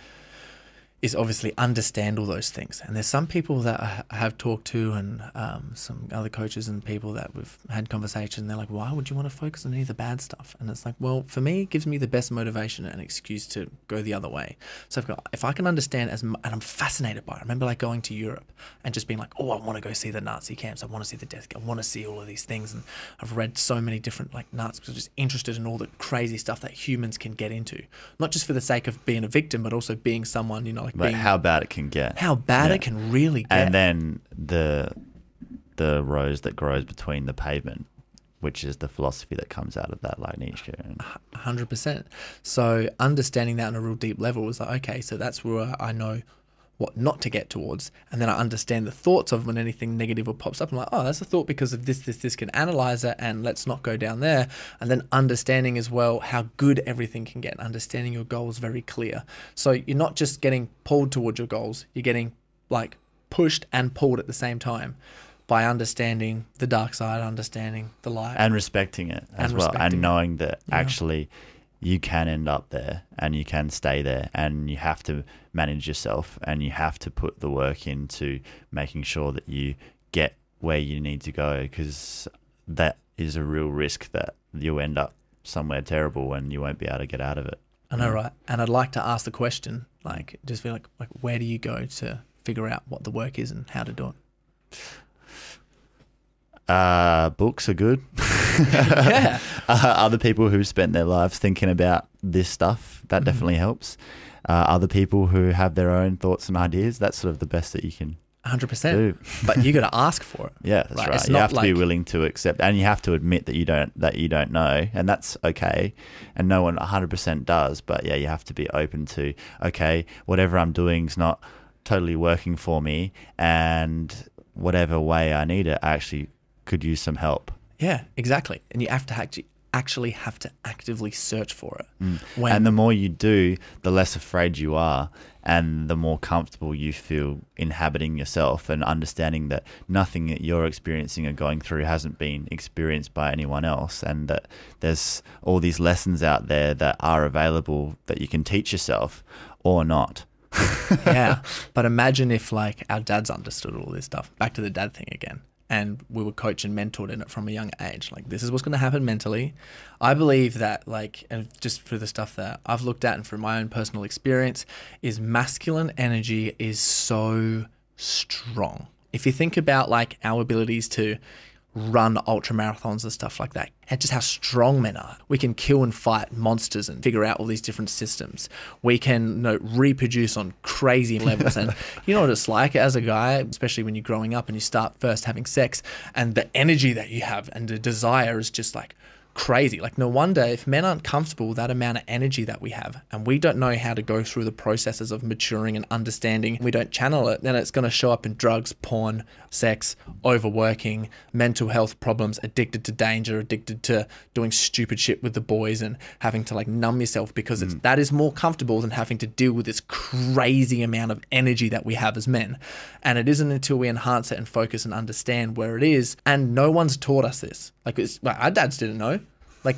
is obviously understand all those things. And there's some people that I have talked to, and um, some other coaches and people that we've had conversation. They're like, "Why would you want to focus on any of the bad stuff?" And it's like, well, for me, it gives me the best motivation and excuse to go the other way. So I've got, if I can understand as, and I'm fascinated by it. I remember like going to Europe and just being like, "Oh, I want to go see the Nazi camps. I want to see the death. I want to see all of these things." And I've read so many different like Nazis I'm just interested in all the crazy stuff that humans can get into, not just for the sake of being a victim, but also being someone, you know, like Like being how bad it can get. how bad Yeah. it can really get. and then the the rose that grows between the pavement, which is the philosophy that comes out of that, like Nietzsche. And hundred percent. So understanding that on a real deep level was like, okay, so that's where I know what not to get towards, and then I understand the thoughts of when anything negative or pops up. I'm like, oh, that's a thought because of this, this, this. Can analyze it, and let's not go down there. And then understanding as well how good everything can get. Understanding your goals very clear. So you're not just getting pulled towards your goals. You're getting like pushed and pulled at the same time by understanding the dark side, understanding the light. and respecting it as And well, and knowing that Yeah. actually you can end up there and you can stay there, and you have to manage yourself, and you have to put the work into making sure that you get where you need to go, because that is a real risk that you'll end up somewhere terrible and you won't be able to get out of it. I know, right? And I'd like to ask the question, like, just feel like, like, where do you go to figure out what the work is and how to do it? Uh, books are good. Yeah. uh, other people who've spent their lives thinking about this stuff, that Mhm. definitely helps. Uh, other people who have their own thoughts and ideas, that's sort of the best that you can hundred percent. do. But you got to ask for it. Yeah, that's Right, right. You have to be willing to accept, and you have to admit that you don't that you don't know, and that's okay. And no one 100% does, but yeah, you have to be open to okay, whatever I'm doing is not totally working for me, and whatever way I need it, I actually could use some help. Yeah, exactly. And you have to actually actually have to actively search for it. Mm. and the more you do, the less afraid you are, and the more comfortable you feel inhabiting yourself and understanding that nothing that you're experiencing or going through hasn't been experienced by anyone else, and that there's all these lessons out there that are available that you can teach yourself or not. yeah. But imagine if like our dads understood all this stuff. Back to the dad thing again. And we were coached and mentored in it from a young age. Like this is what's going to happen mentally. I believe that like, and just for the stuff that I've looked at and from my own personal experience, is masculine energy is so strong. If you think about like our abilities to run ultra marathons and stuff like that. And just how strong men are. We can kill and fight monsters and figure out all these different systems. We can you know, reproduce on crazy levels. and you know what it's like as a guy, especially when you're growing up and you start first having sex, and the energy that you have and the desire is just like crazy. Like, no wonder if men aren't comfortable with that amount of energy that we have, and we don't know how to go through the processes of maturing and understanding, we don't channel it, then it's going to show up in drugs, porn, sex, overworking, mental health problems, addicted to danger, addicted to doing stupid shit with the boys, and having to like numb yourself because it's, mm. that is more comfortable than having to deal with this crazy amount of energy that we have as men. And it isn't until we enhance it and focus and understand where it is, and no one's taught us this. Like, it's, like our dads didn't know. Like,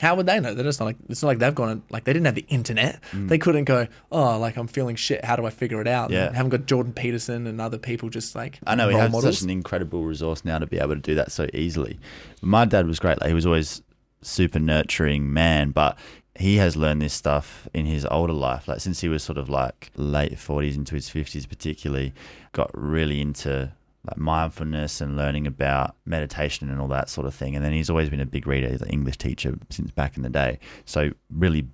how would they know? They're just not like it's not like they've gone and, like they didn't have the internet. Mm. They couldn't go, oh, like I'm feeling shit. How do I figure it out? Yeah. And haven't got Jordan Peterson and other people just like I know we have models. such an incredible resource now to be able to do that so easily. My dad was great; like he was always super nurturing man, but he has learned this stuff in his older life. Like since he was sort of like late forties into his fifties, particularly, got really into like mindfulness and learning about meditation and all that sort of thing. And then he's always been a big reader. He's an English teacher since back in the day, so really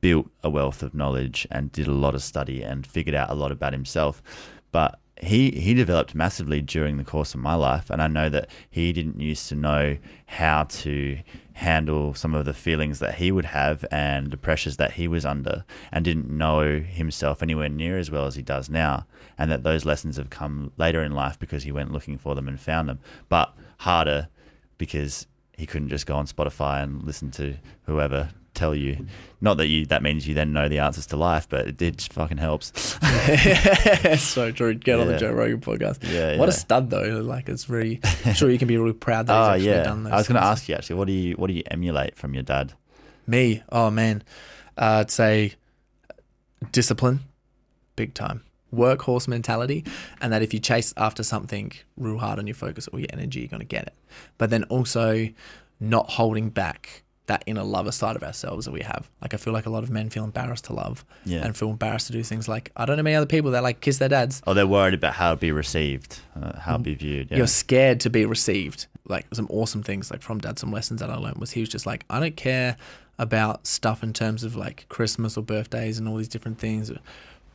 built a wealth of knowledge and did a lot of study and figured out a lot about himself. But he he developed massively during the course of my life, and I know that he didn't used to know how to handle some of the feelings that he would have and the pressures that he was under, and didn't know himself anywhere near as well as he does now. And that those lessons have come later in life because he went looking for them and found them, but harder because he couldn't just go on Spotify and listen to whoever tell you. Not that you that means you then know the answers to life, but it, it just fucking helps. so true. Get on the Joe Rogan podcast. Yeah, What a stud though. Like it's very I'm sure you can be really proud that he's Oh actually yeah, done those I was going to ask you actually. What do you what do you emulate from your dad? Me, oh man, uh, I'd say discipline, big time. Workhorse mentality, and that if you chase after something real hard and you focus all your energy, you're going to get it. But then also not holding back that inner lover side of ourselves that we have. Like I feel like a lot of men feel embarrassed to love Yeah. and feel embarrassed to do things like I don't know many other people that like kiss their dads. Oh, they're worried about how it'll be received, uh, how it'll be viewed. Yeah. You're scared to be received. Like some awesome things like from dad, some lessons that I learned was he was just like, I don't care about stuff in terms of like Christmas or birthdays and all these different things,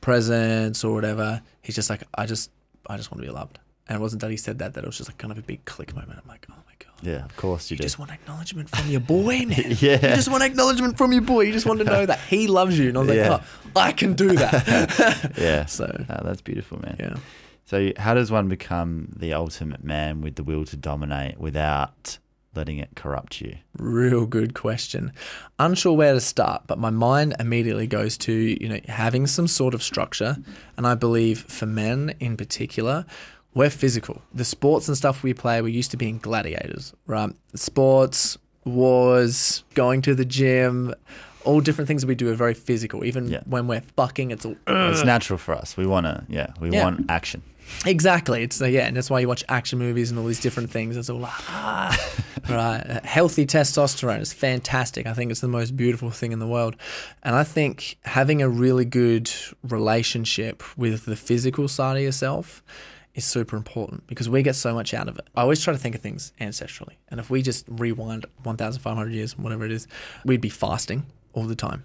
presents or whatever. He's just like, I just, I just want to be loved. And it wasn't that he said that; that it was just like kind of a big click moment. I'm like, oh yeah, of course you you do. just want acknowledgement from your boy, man. Yeah. you just want acknowledgement from your boy. You just want to know that he loves you. And I was like, oh, I can do that. yeah. so Oh, that's beautiful, man. yeah. So, how does one become the ultimate man with the will to dominate without letting it corrupt you? Real good question. Unsure where to start, but my mind immediately goes to, you know, having some sort of structure. And I believe for men in particular, we're physical. The sports and stuff we play, we're used to being gladiators, right? Sports, wars, going to the gym, all different things that we do are very physical. Even Yeah. when we're fucking, it's all It's natural for us. We want to, yeah, we Yeah. want action. Exactly. It's uh, yeah, and that's why you watch action movies and all these different things. It's all like, ah, right. Uh, Healthy testosterone is fantastic. I think it's the most beautiful thing in the world, and I think having a really good relationship with the physical side of yourself is super important because we get so much out of it. I always try to think of things ancestrally, and if we just rewind 1,500 years, whatever it is, we'd be fasting all the time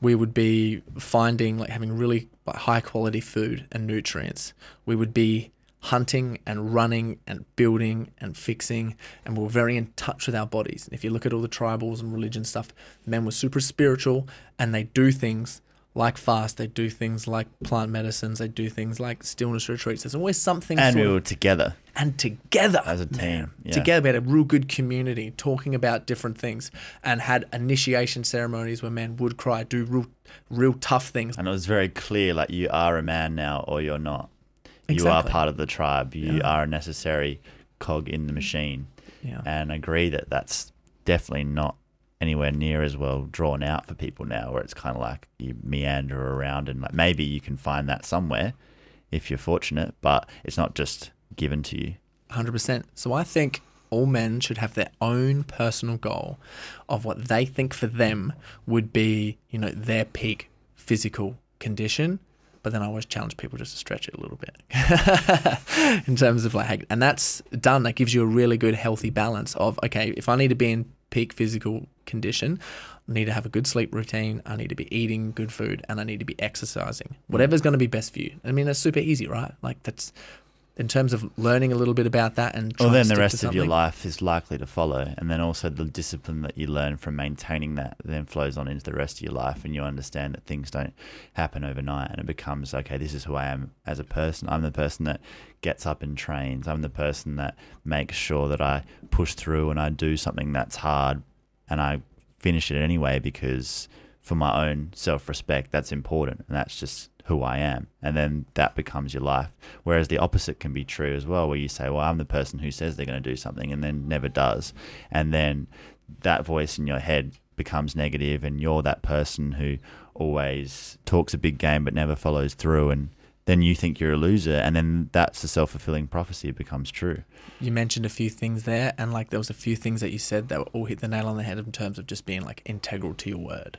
we would be finding like having really high quality food and nutrients. We would be hunting and running and building and fixing, and we are very in touch with our bodies. And if you look at all the tribals and religion stuff, men were super spiritual and they do things like fast, they do things like plant medicines, they do things like stillness retreats. There's always something And we of- were together. and together As a team, yeah. together we had a real good community talking about different things and had initiation ceremonies where men would cry do real real tough things And it was very clear like, you are a man now or you're not. You are part of the tribe. You Yeah. are a necessary cog in the machine. yeah and agree that that's definitely not anywhere near as well drawn out for people now where it's kind of like you meander around and like maybe you can find that somewhere if you're fortunate but it's not just given to you 100% so i think all men should have their own personal goal of what they think for them would be you know their peak physical condition but then I always challenge people just to stretch it a little bit in terms of like, and that's done. That gives you a really good, healthy balance of okay, if I need to be in peak physical condition, I need to have a good sleep routine. I need to be eating good food, and I need to be exercising. Whatever's going to be best for you. I mean, that's super easy, right? Like that's in terms of learning a little bit about that and well then the rest of your life is likely to follow and then also the discipline that you learn from maintaining that then flows on into the rest of your life and you understand that things don't happen overnight and it becomes okay this is who i am as a person. I'm the person that gets up and trains. I'm the person that makes sure that i push through and i do something that's hard and i finish it anyway because for my own self-respect that's important and that's just who I am. And then that becomes your life. Whereas the opposite can be true as well, where you say, well, I'm the person who says they're going to do something and then never does. And then that voice in your head becomes negative and you're that person who always talks a big game but never follows through and then you think you're a loser and then that's a self-fulfilling prophecy it becomes true you mentioned a few things there, and like there was a few things that you said that all hit the nail on the head in terms of just being like integral to your word,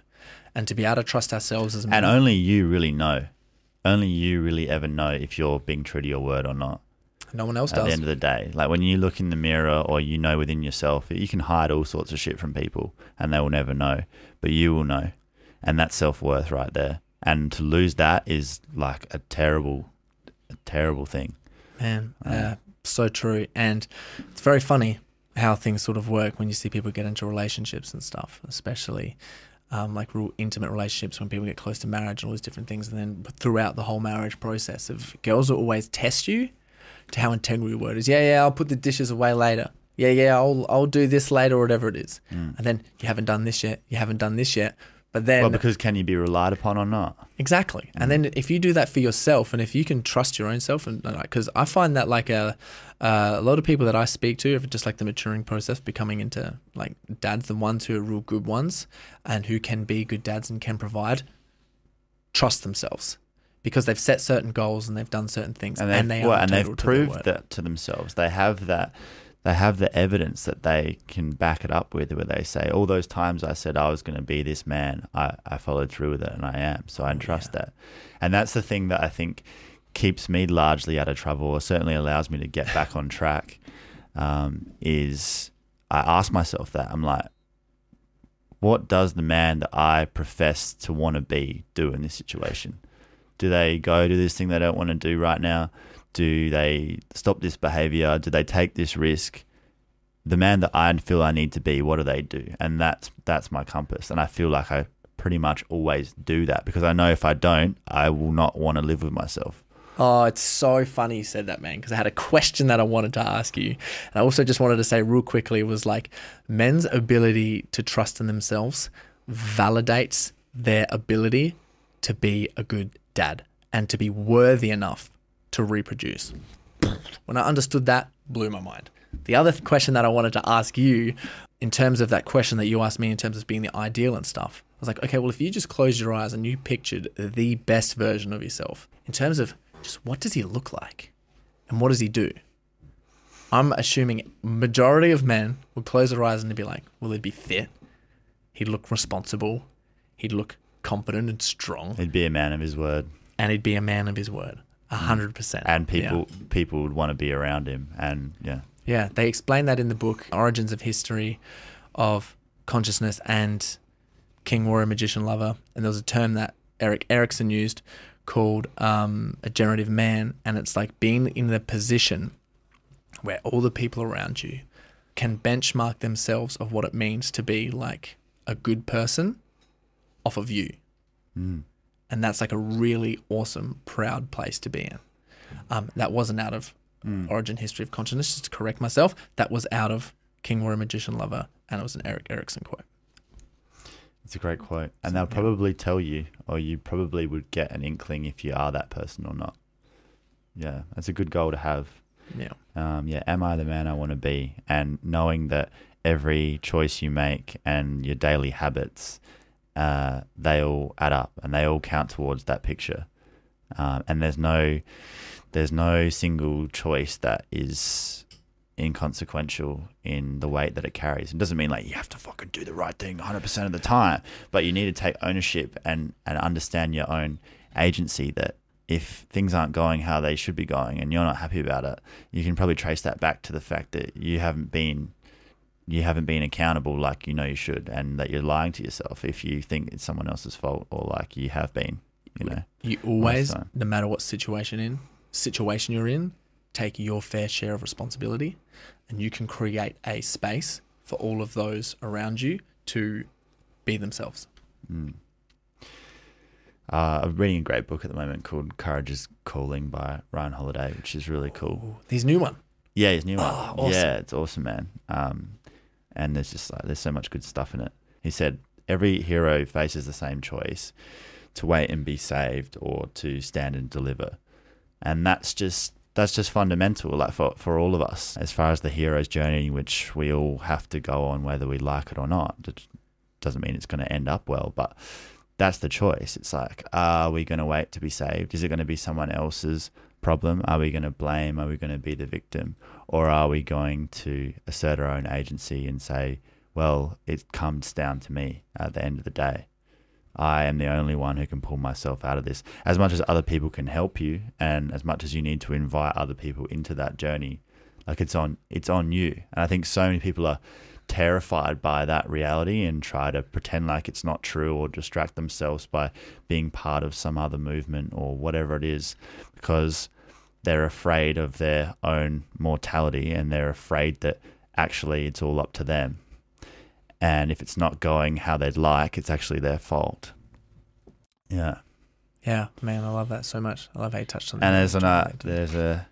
and to be able to trust ourselves as men. and only you really know only you really ever know if you're being true to your word or not no one else at the end of the day. Like when you look in the mirror or you know within yourself, you can hide all sorts of shit from people and they will never know, but you will know. And that's self worth right there. And to lose that is like a terrible, a terrible thing. Man, uh, so true. And it's very funny how things sort of work when you see people get into relationships and stuff, especially um, like real intimate relationships when people get close to marriage and all these different things. And then throughout the whole marriage process, of girls will always test you to how integral your word is. Yeah, yeah, I'll put the dishes away later. Yeah, yeah, I'll I'll do this later or whatever it is. And then you haven't done this yet. You haven't done this yet. But then Well, because can you be relied upon or not? Exactly. And then if you do that for yourself, and if you can trust your own self, and because I find that like a, uh, a lot of people that I speak to, if just like the maturing process, becoming into like dads, the ones who are real good ones, and who can be good dads and can provide, trust themselves because they've set certain goals and they've done certain things, and and, they've, well, and they've proved that to themselves. They have that. They have the evidence that they can back it up with, where they say, "All those times I said I was going to be this man, I, I followed through with it, and I am." So I trust that, and that's the thing that I think keeps me largely out of trouble, or certainly allows me to get back on track. Um, is I ask myself that I'm like, what does the man that I profess to want to be do in this situation? Do they go do this thing they don't want to do right now? Do they stop this behavior? Do they take this risk? The man that I feel I need to be, what do they do? And that's that's my compass. And I feel like I pretty much always do that because I know if I don't, I will not want to live with myself. Oh, it's so funny you said that, man, because I had a question that I wanted to ask you. And I also just wanted to say real quickly was like men's ability to trust in themselves validates their ability to be a good dad and to be worthy enough to reproduce. When I understood that, blew my mind. The other th- question that I wanted to ask you, in terms of that question that you asked me, in terms of being the ideal and stuff, I was like, okay, well, if you just closed your eyes and you pictured the best version of yourself, in terms of just what does he look like and what does he do? I'm assuming majority of men would close their eyes and they'd be like, well, he'd be fit, he'd look responsible, he'd look competent and strong, He'd be a man of his word, and he'd be a man of his word, hundred percent. and Yeah. people people would want to be around him. And yeah, Yeah, they explain that in the book Origins of History of Consciousness and King Warrior Magician Lover. And there was a term that Erik Erikson used called um, a generative man. And it's like being in the position where all the people around you can benchmark themselves of what it means to be like a good person off of you. And that's like a really awesome, proud place to be in. Um, that wasn't out of Origin History of Consciousness, just to correct myself. That was out of King Warrior Magician Lover, and it was an Erik Erikson quote. it's a great quote. And they'll probably tell you, or you probably would get an inkling if you are that person or not. Yeah, that's a good goal to have. Yeah. um, yeah, am I the man I want to be? And knowing that every choice you make and your daily habits, uh, they all add up and they all count towards that picture. Um, and there's no, there's no single choice that is inconsequential in the weight that it carries. It doesn't mean like you have to fucking do the right thing 100% of the time, but you need to take ownership and, and understand your own agency that if things aren't going how they should be going and you're not happy about it, you can probably trace that back to the fact that you haven't been you haven't been accountable like you know you should and that you're lying to yourself if you think it's someone else's fault or like you have been, you know. You always, no matter what situation in situation you're in, take your fair share of responsibility, and you can create a space for all of those around you to be themselves. Uh, I'm reading a great book at the moment called Courage is Calling by Ryan Holiday, which is really cool. His new one. Yeah, his new one. Oh, awesome. Yeah, it's awesome, man. Um, and there's just like there's so much good stuff in it. He said every hero faces the same choice: to wait and be saved, or to stand and deliver. And that's just that's just fundamental, like for for all of us, as far as the hero's journey, which we all have to go on, whether we like it or not. It doesn't mean it's going to end up well, but that's the choice. It's like, are we going to wait to be saved? Is it going to be someone else's problem? Are we going to blame? Are we going to be the victim? Or are we going to assert our own agency and say, well, it comes down to me at the end of the day? I am the only one who can pull myself out of this. As much as other people can help you, and as much as you need to invite other people into that journey, like it's on it's on you. And I think so many people are terrified by that reality and try to pretend like it's not true or distract themselves by being part of some other movement or whatever it is because they're afraid of their own mortality and they're afraid that actually it's all up to them. And if it's not going how they'd like, it's actually their fault. Yeah. Yeah, man, I love that so much. I love how you touched on that. And there's an uh, there's a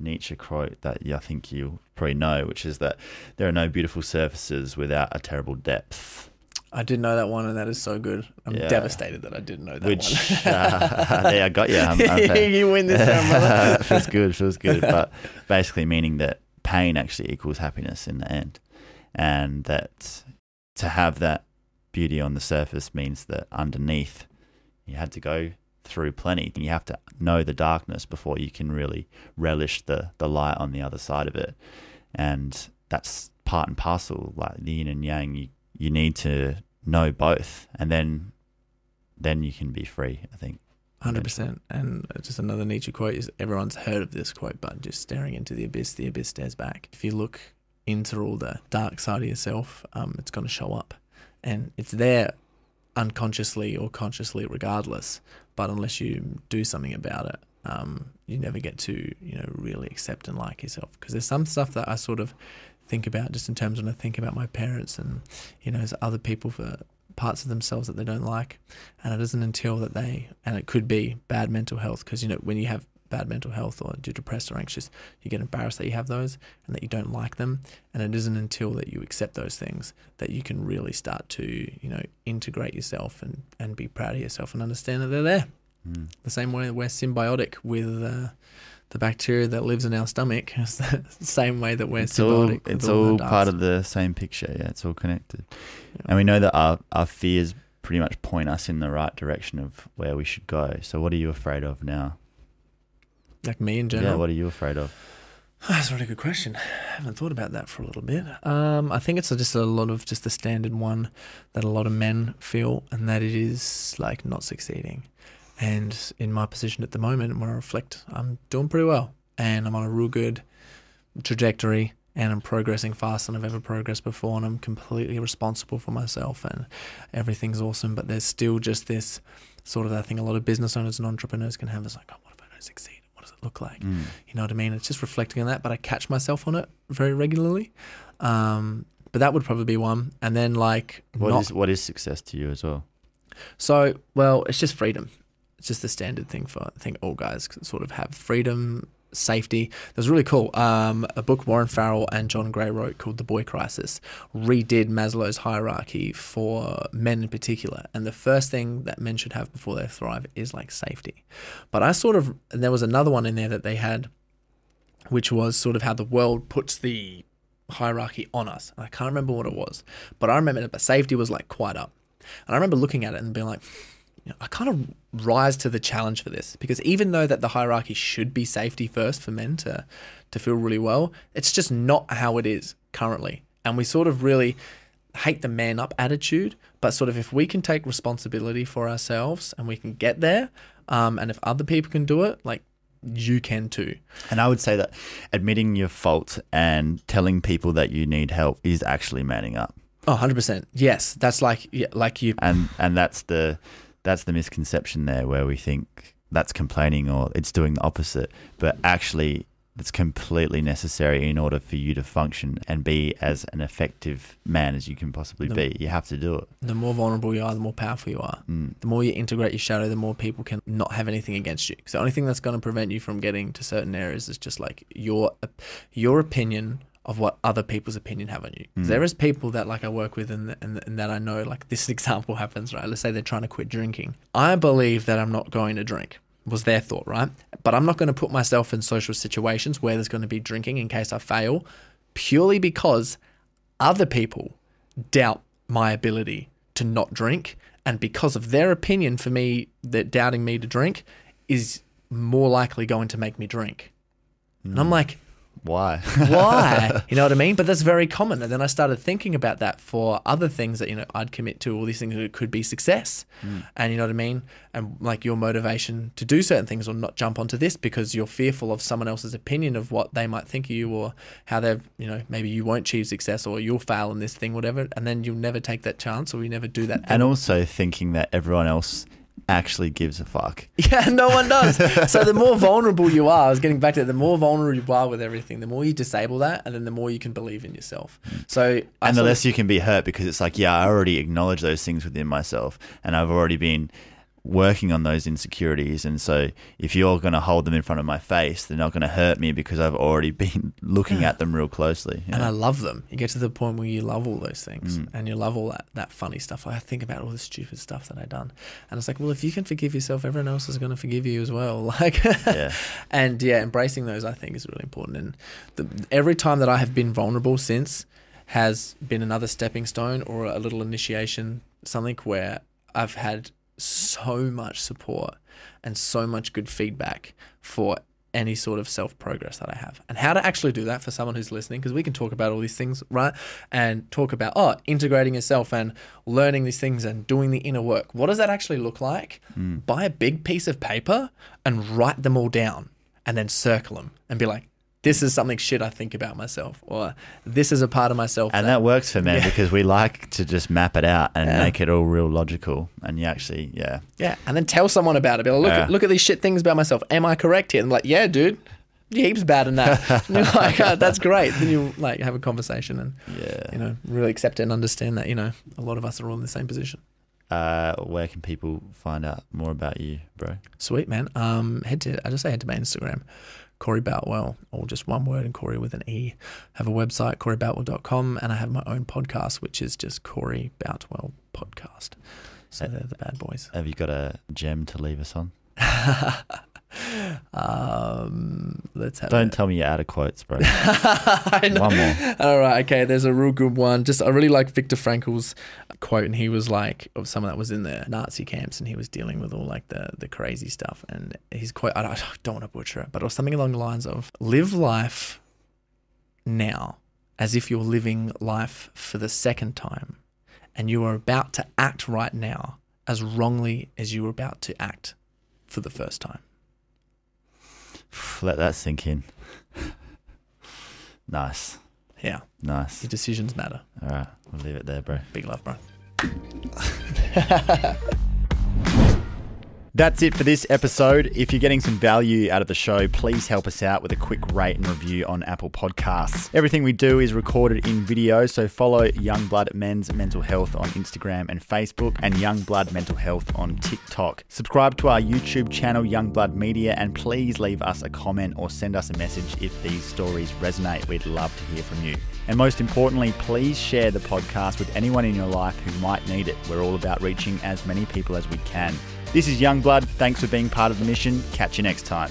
Nietzsche quote that I think you probably know, which is that there are no beautiful surfaces without a terrible depth. I didn't know that one, and that is so good. I'm Yeah. devastated that I didn't know that Which one. uh, there I got you. I'm, I'm you win this round, brother. feels good, feels good. But basically, meaning that pain actually equals happiness in the end, and that to have that beauty on the surface means that underneath you had to go through plenty. You have to know the darkness before you can really relish the the light on the other side of it, and that's part and parcel. Like the yin and yang, you you need to know both, and then then you can be free. I think. Hundred percent. And just another Nietzsche quote is everyone's heard of this quote, but just staring into the abyss, the abyss stares back. If you look into all the dark side of yourself, um, it's going to show up, and it's there unconsciously or consciously, regardless. But unless you do something about it, um, you never get to you know really accept and like yourself. Because there's some stuff that I sort of think about just in terms when I think about my parents and you know as other people for parts of themselves that they don't like. And it isn't until that they and it could be bad mental health because you know when you have bad mental health or you're depressed or anxious you get embarrassed that you have those and that you don't like them. And it isn't until that you accept those things that you can really start to you know integrate yourself and and be proud of yourself and understand that they're there. Mm. the same way we're symbiotic with uh, the bacteria that lives in our stomach it's the same way that we're it's symbiotic with it's all all part of the same picture. Yeah, it's all connected. Yeah. And we know that our our fears pretty much point us in the right direction of where we should go. So what are you afraid of now? like me in general Yeah, what are you afraid of? That's a really good question. I haven't thought about that for a little bit. Um, I think it's just a lot of just the standard one that a lot of men feel, and that it is like not succeeding. And in my position at the moment, when I reflect, I'm doing pretty well, and I'm on a real good trajectory, and I'm progressing faster than I've ever progressed before, and I'm completely responsible for myself, and everything's awesome. But there's still just this sort of I think a lot of business owners and entrepreneurs can have is like, oh, what if I don't succeed? What does it look like? Mm. You know what I mean? It's just reflecting on that, but I catch myself on it very regularly. Um, but that would probably be one. And then like What is what is success to you as well? so well, it's just freedom. It's just the standard thing for I think all guys sort of have freedom, safety. It was really cool. Um, a book Warren Farrell and John Gray wrote called The Boy Crisis redid Maslow's hierarchy for men in particular. And the first thing that men should have before they thrive is like safety. But I sort of and there was another one in there that they had, which was sort of how the world puts the hierarchy on us. I can't remember what it was, but I remember that safety was like quite up. And I remember looking at it and being like, you know, I kind of rise to the challenge for this because even though that the hierarchy should be safety first for men to to feel really well, it's just not how it is currently. And we sort of really hate the man up attitude, but sort of if we can take responsibility for ourselves and we can get there, um, and if other people can do it, like you can too. And I would say that admitting your fault and telling people that you need help is actually manning up. Oh, 100%. Yes, that's like yeah, like you And and that's the that's the misconception there where we think that's complaining or it's doing the opposite, but actually it's completely necessary in order for you to function and be as an effective man as you can possibly be. You have to do it. the more vulnerable you are, the more powerful you are. Mm. The more you integrate your shadow, the more people can not have anything against you. Because the only thing that's going to prevent you from getting to certain areas is just like your your opinion of what other people's opinion have on you. 'Cause hmm. There is people that like I work with and, and and that I know like this example happens right. Let's say they're trying to quit drinking. I believe that I'm not going to drink. Was their thought right? But I'm not going to put myself in social situations where there's going to be drinking in case I fail, purely because other people doubt my ability to not drink and because of their opinion for me that doubting me to drink is more likely going to make me drink and i'm hmm. like Why? why? You know what i mean? But that's very common. And then i started thinking about that for other things that you know i'd commit to all these things that could be success. Hmm. And you know what i mean? And like your motivation to do certain things or not jump onto this because you're fearful of someone else's opinion of what they might think of you or how they've you know maybe you won't achieve success or you'll fail in this thing whatever. And then you'll never take that chance or you never do that and also thinking that everyone else actually gives a fuck. Yeah, no one does. so the more vulnerable you are, I was getting back to it, the more vulnerable you are with everything, the more you disable that, and then the more you can believe in yourself. So, I and the sort of- less you can be hurt because it's like, yeah, I already acknowledge those things within myself and I've already been working on those insecurities. And so if you're going to hold them in front of my face, they're not going to hurt me because I've already been looking at them real closely. you and? I love them. You get to the point where you love all those things Mm. and you love all that, that funny stuff. I think about all the stupid stuff that I've done. And it's like, well, if you can forgive yourself, everyone else is going to forgive you as well. Like, Yeah. and yeah, embracing those, I think, is really important. And the, every time that I have been vulnerable since has been another stepping stone or a little initiation, something where I've had so much support and so much good feedback for any sort of self progress that I have. And how to actually do that for someone who's listening, because we can talk about all these things, right? And talk about, oh, integrating yourself and learning these things and doing the inner work. What does that actually look like? Hmm. Buy a big piece of paper and write them all down and then circle them and be like, this is something shit I think about myself, or this is a part of myself. And that works for men Yeah. because we like to just map it out and Yeah. make it all real logical. And you actually, yeah. Yeah, and then tell someone about it. Be like, look, Yeah. at, look at these shit things about myself. Am I correct here? And I'm like, yeah, dude, you're heaps bad in that. and you're like, "Oh, that's great. Then you like have a conversation and Yeah. you know really accept it and understand that you know a lot of us are all in the same position. Uh, where can people find out more about you, bro? Sweet man. Um, head to I just say head to my Instagram, Corey Boutwell, or just one word and Corey with an E. have a website coreyboutwell.com, and I have my own podcast which is just Corey Boutwell podcast. So Uh, they're the bad boys. Have you got a gem to leave us on? Um, let's have. Don't a- tell me you're out of quotes, bro. I know. One more. All right, okay. There's a real good one. Just I really like Viktor Frankl's quote, and he was like of someone that was in the Nazi camps, and he was dealing with all like the the crazy stuff. And his quote, I don't, I don't want to butcher it, but it was something along the lines of "Live life now as if you're living life for the second time, and you are about to act right now as wrongly as you were about to act for the first time." Let that sink in. nice. Yeah, Nice. your decisions matter. All right. We'll leave it there, bro. Big love, bro. That's it for this episode. If you're getting some value out of the show, please help us out with a quick rate and review on Apple Podcasts. Everything we do is recorded in video, so follow Youngblood Men's Mental Health on Instagram and Facebook and Youngblood Mental Health on TikTok. Subscribe to our YouTube channel, Youngblood Media, and please leave us a comment or send us a message if these stories resonate. We'd love to hear from you. And most importantly, please share the podcast with anyone in your life who might need it. We're all about reaching as many people as we can. This is Youngblood. Thanks for being part of the mission. Catch you next time.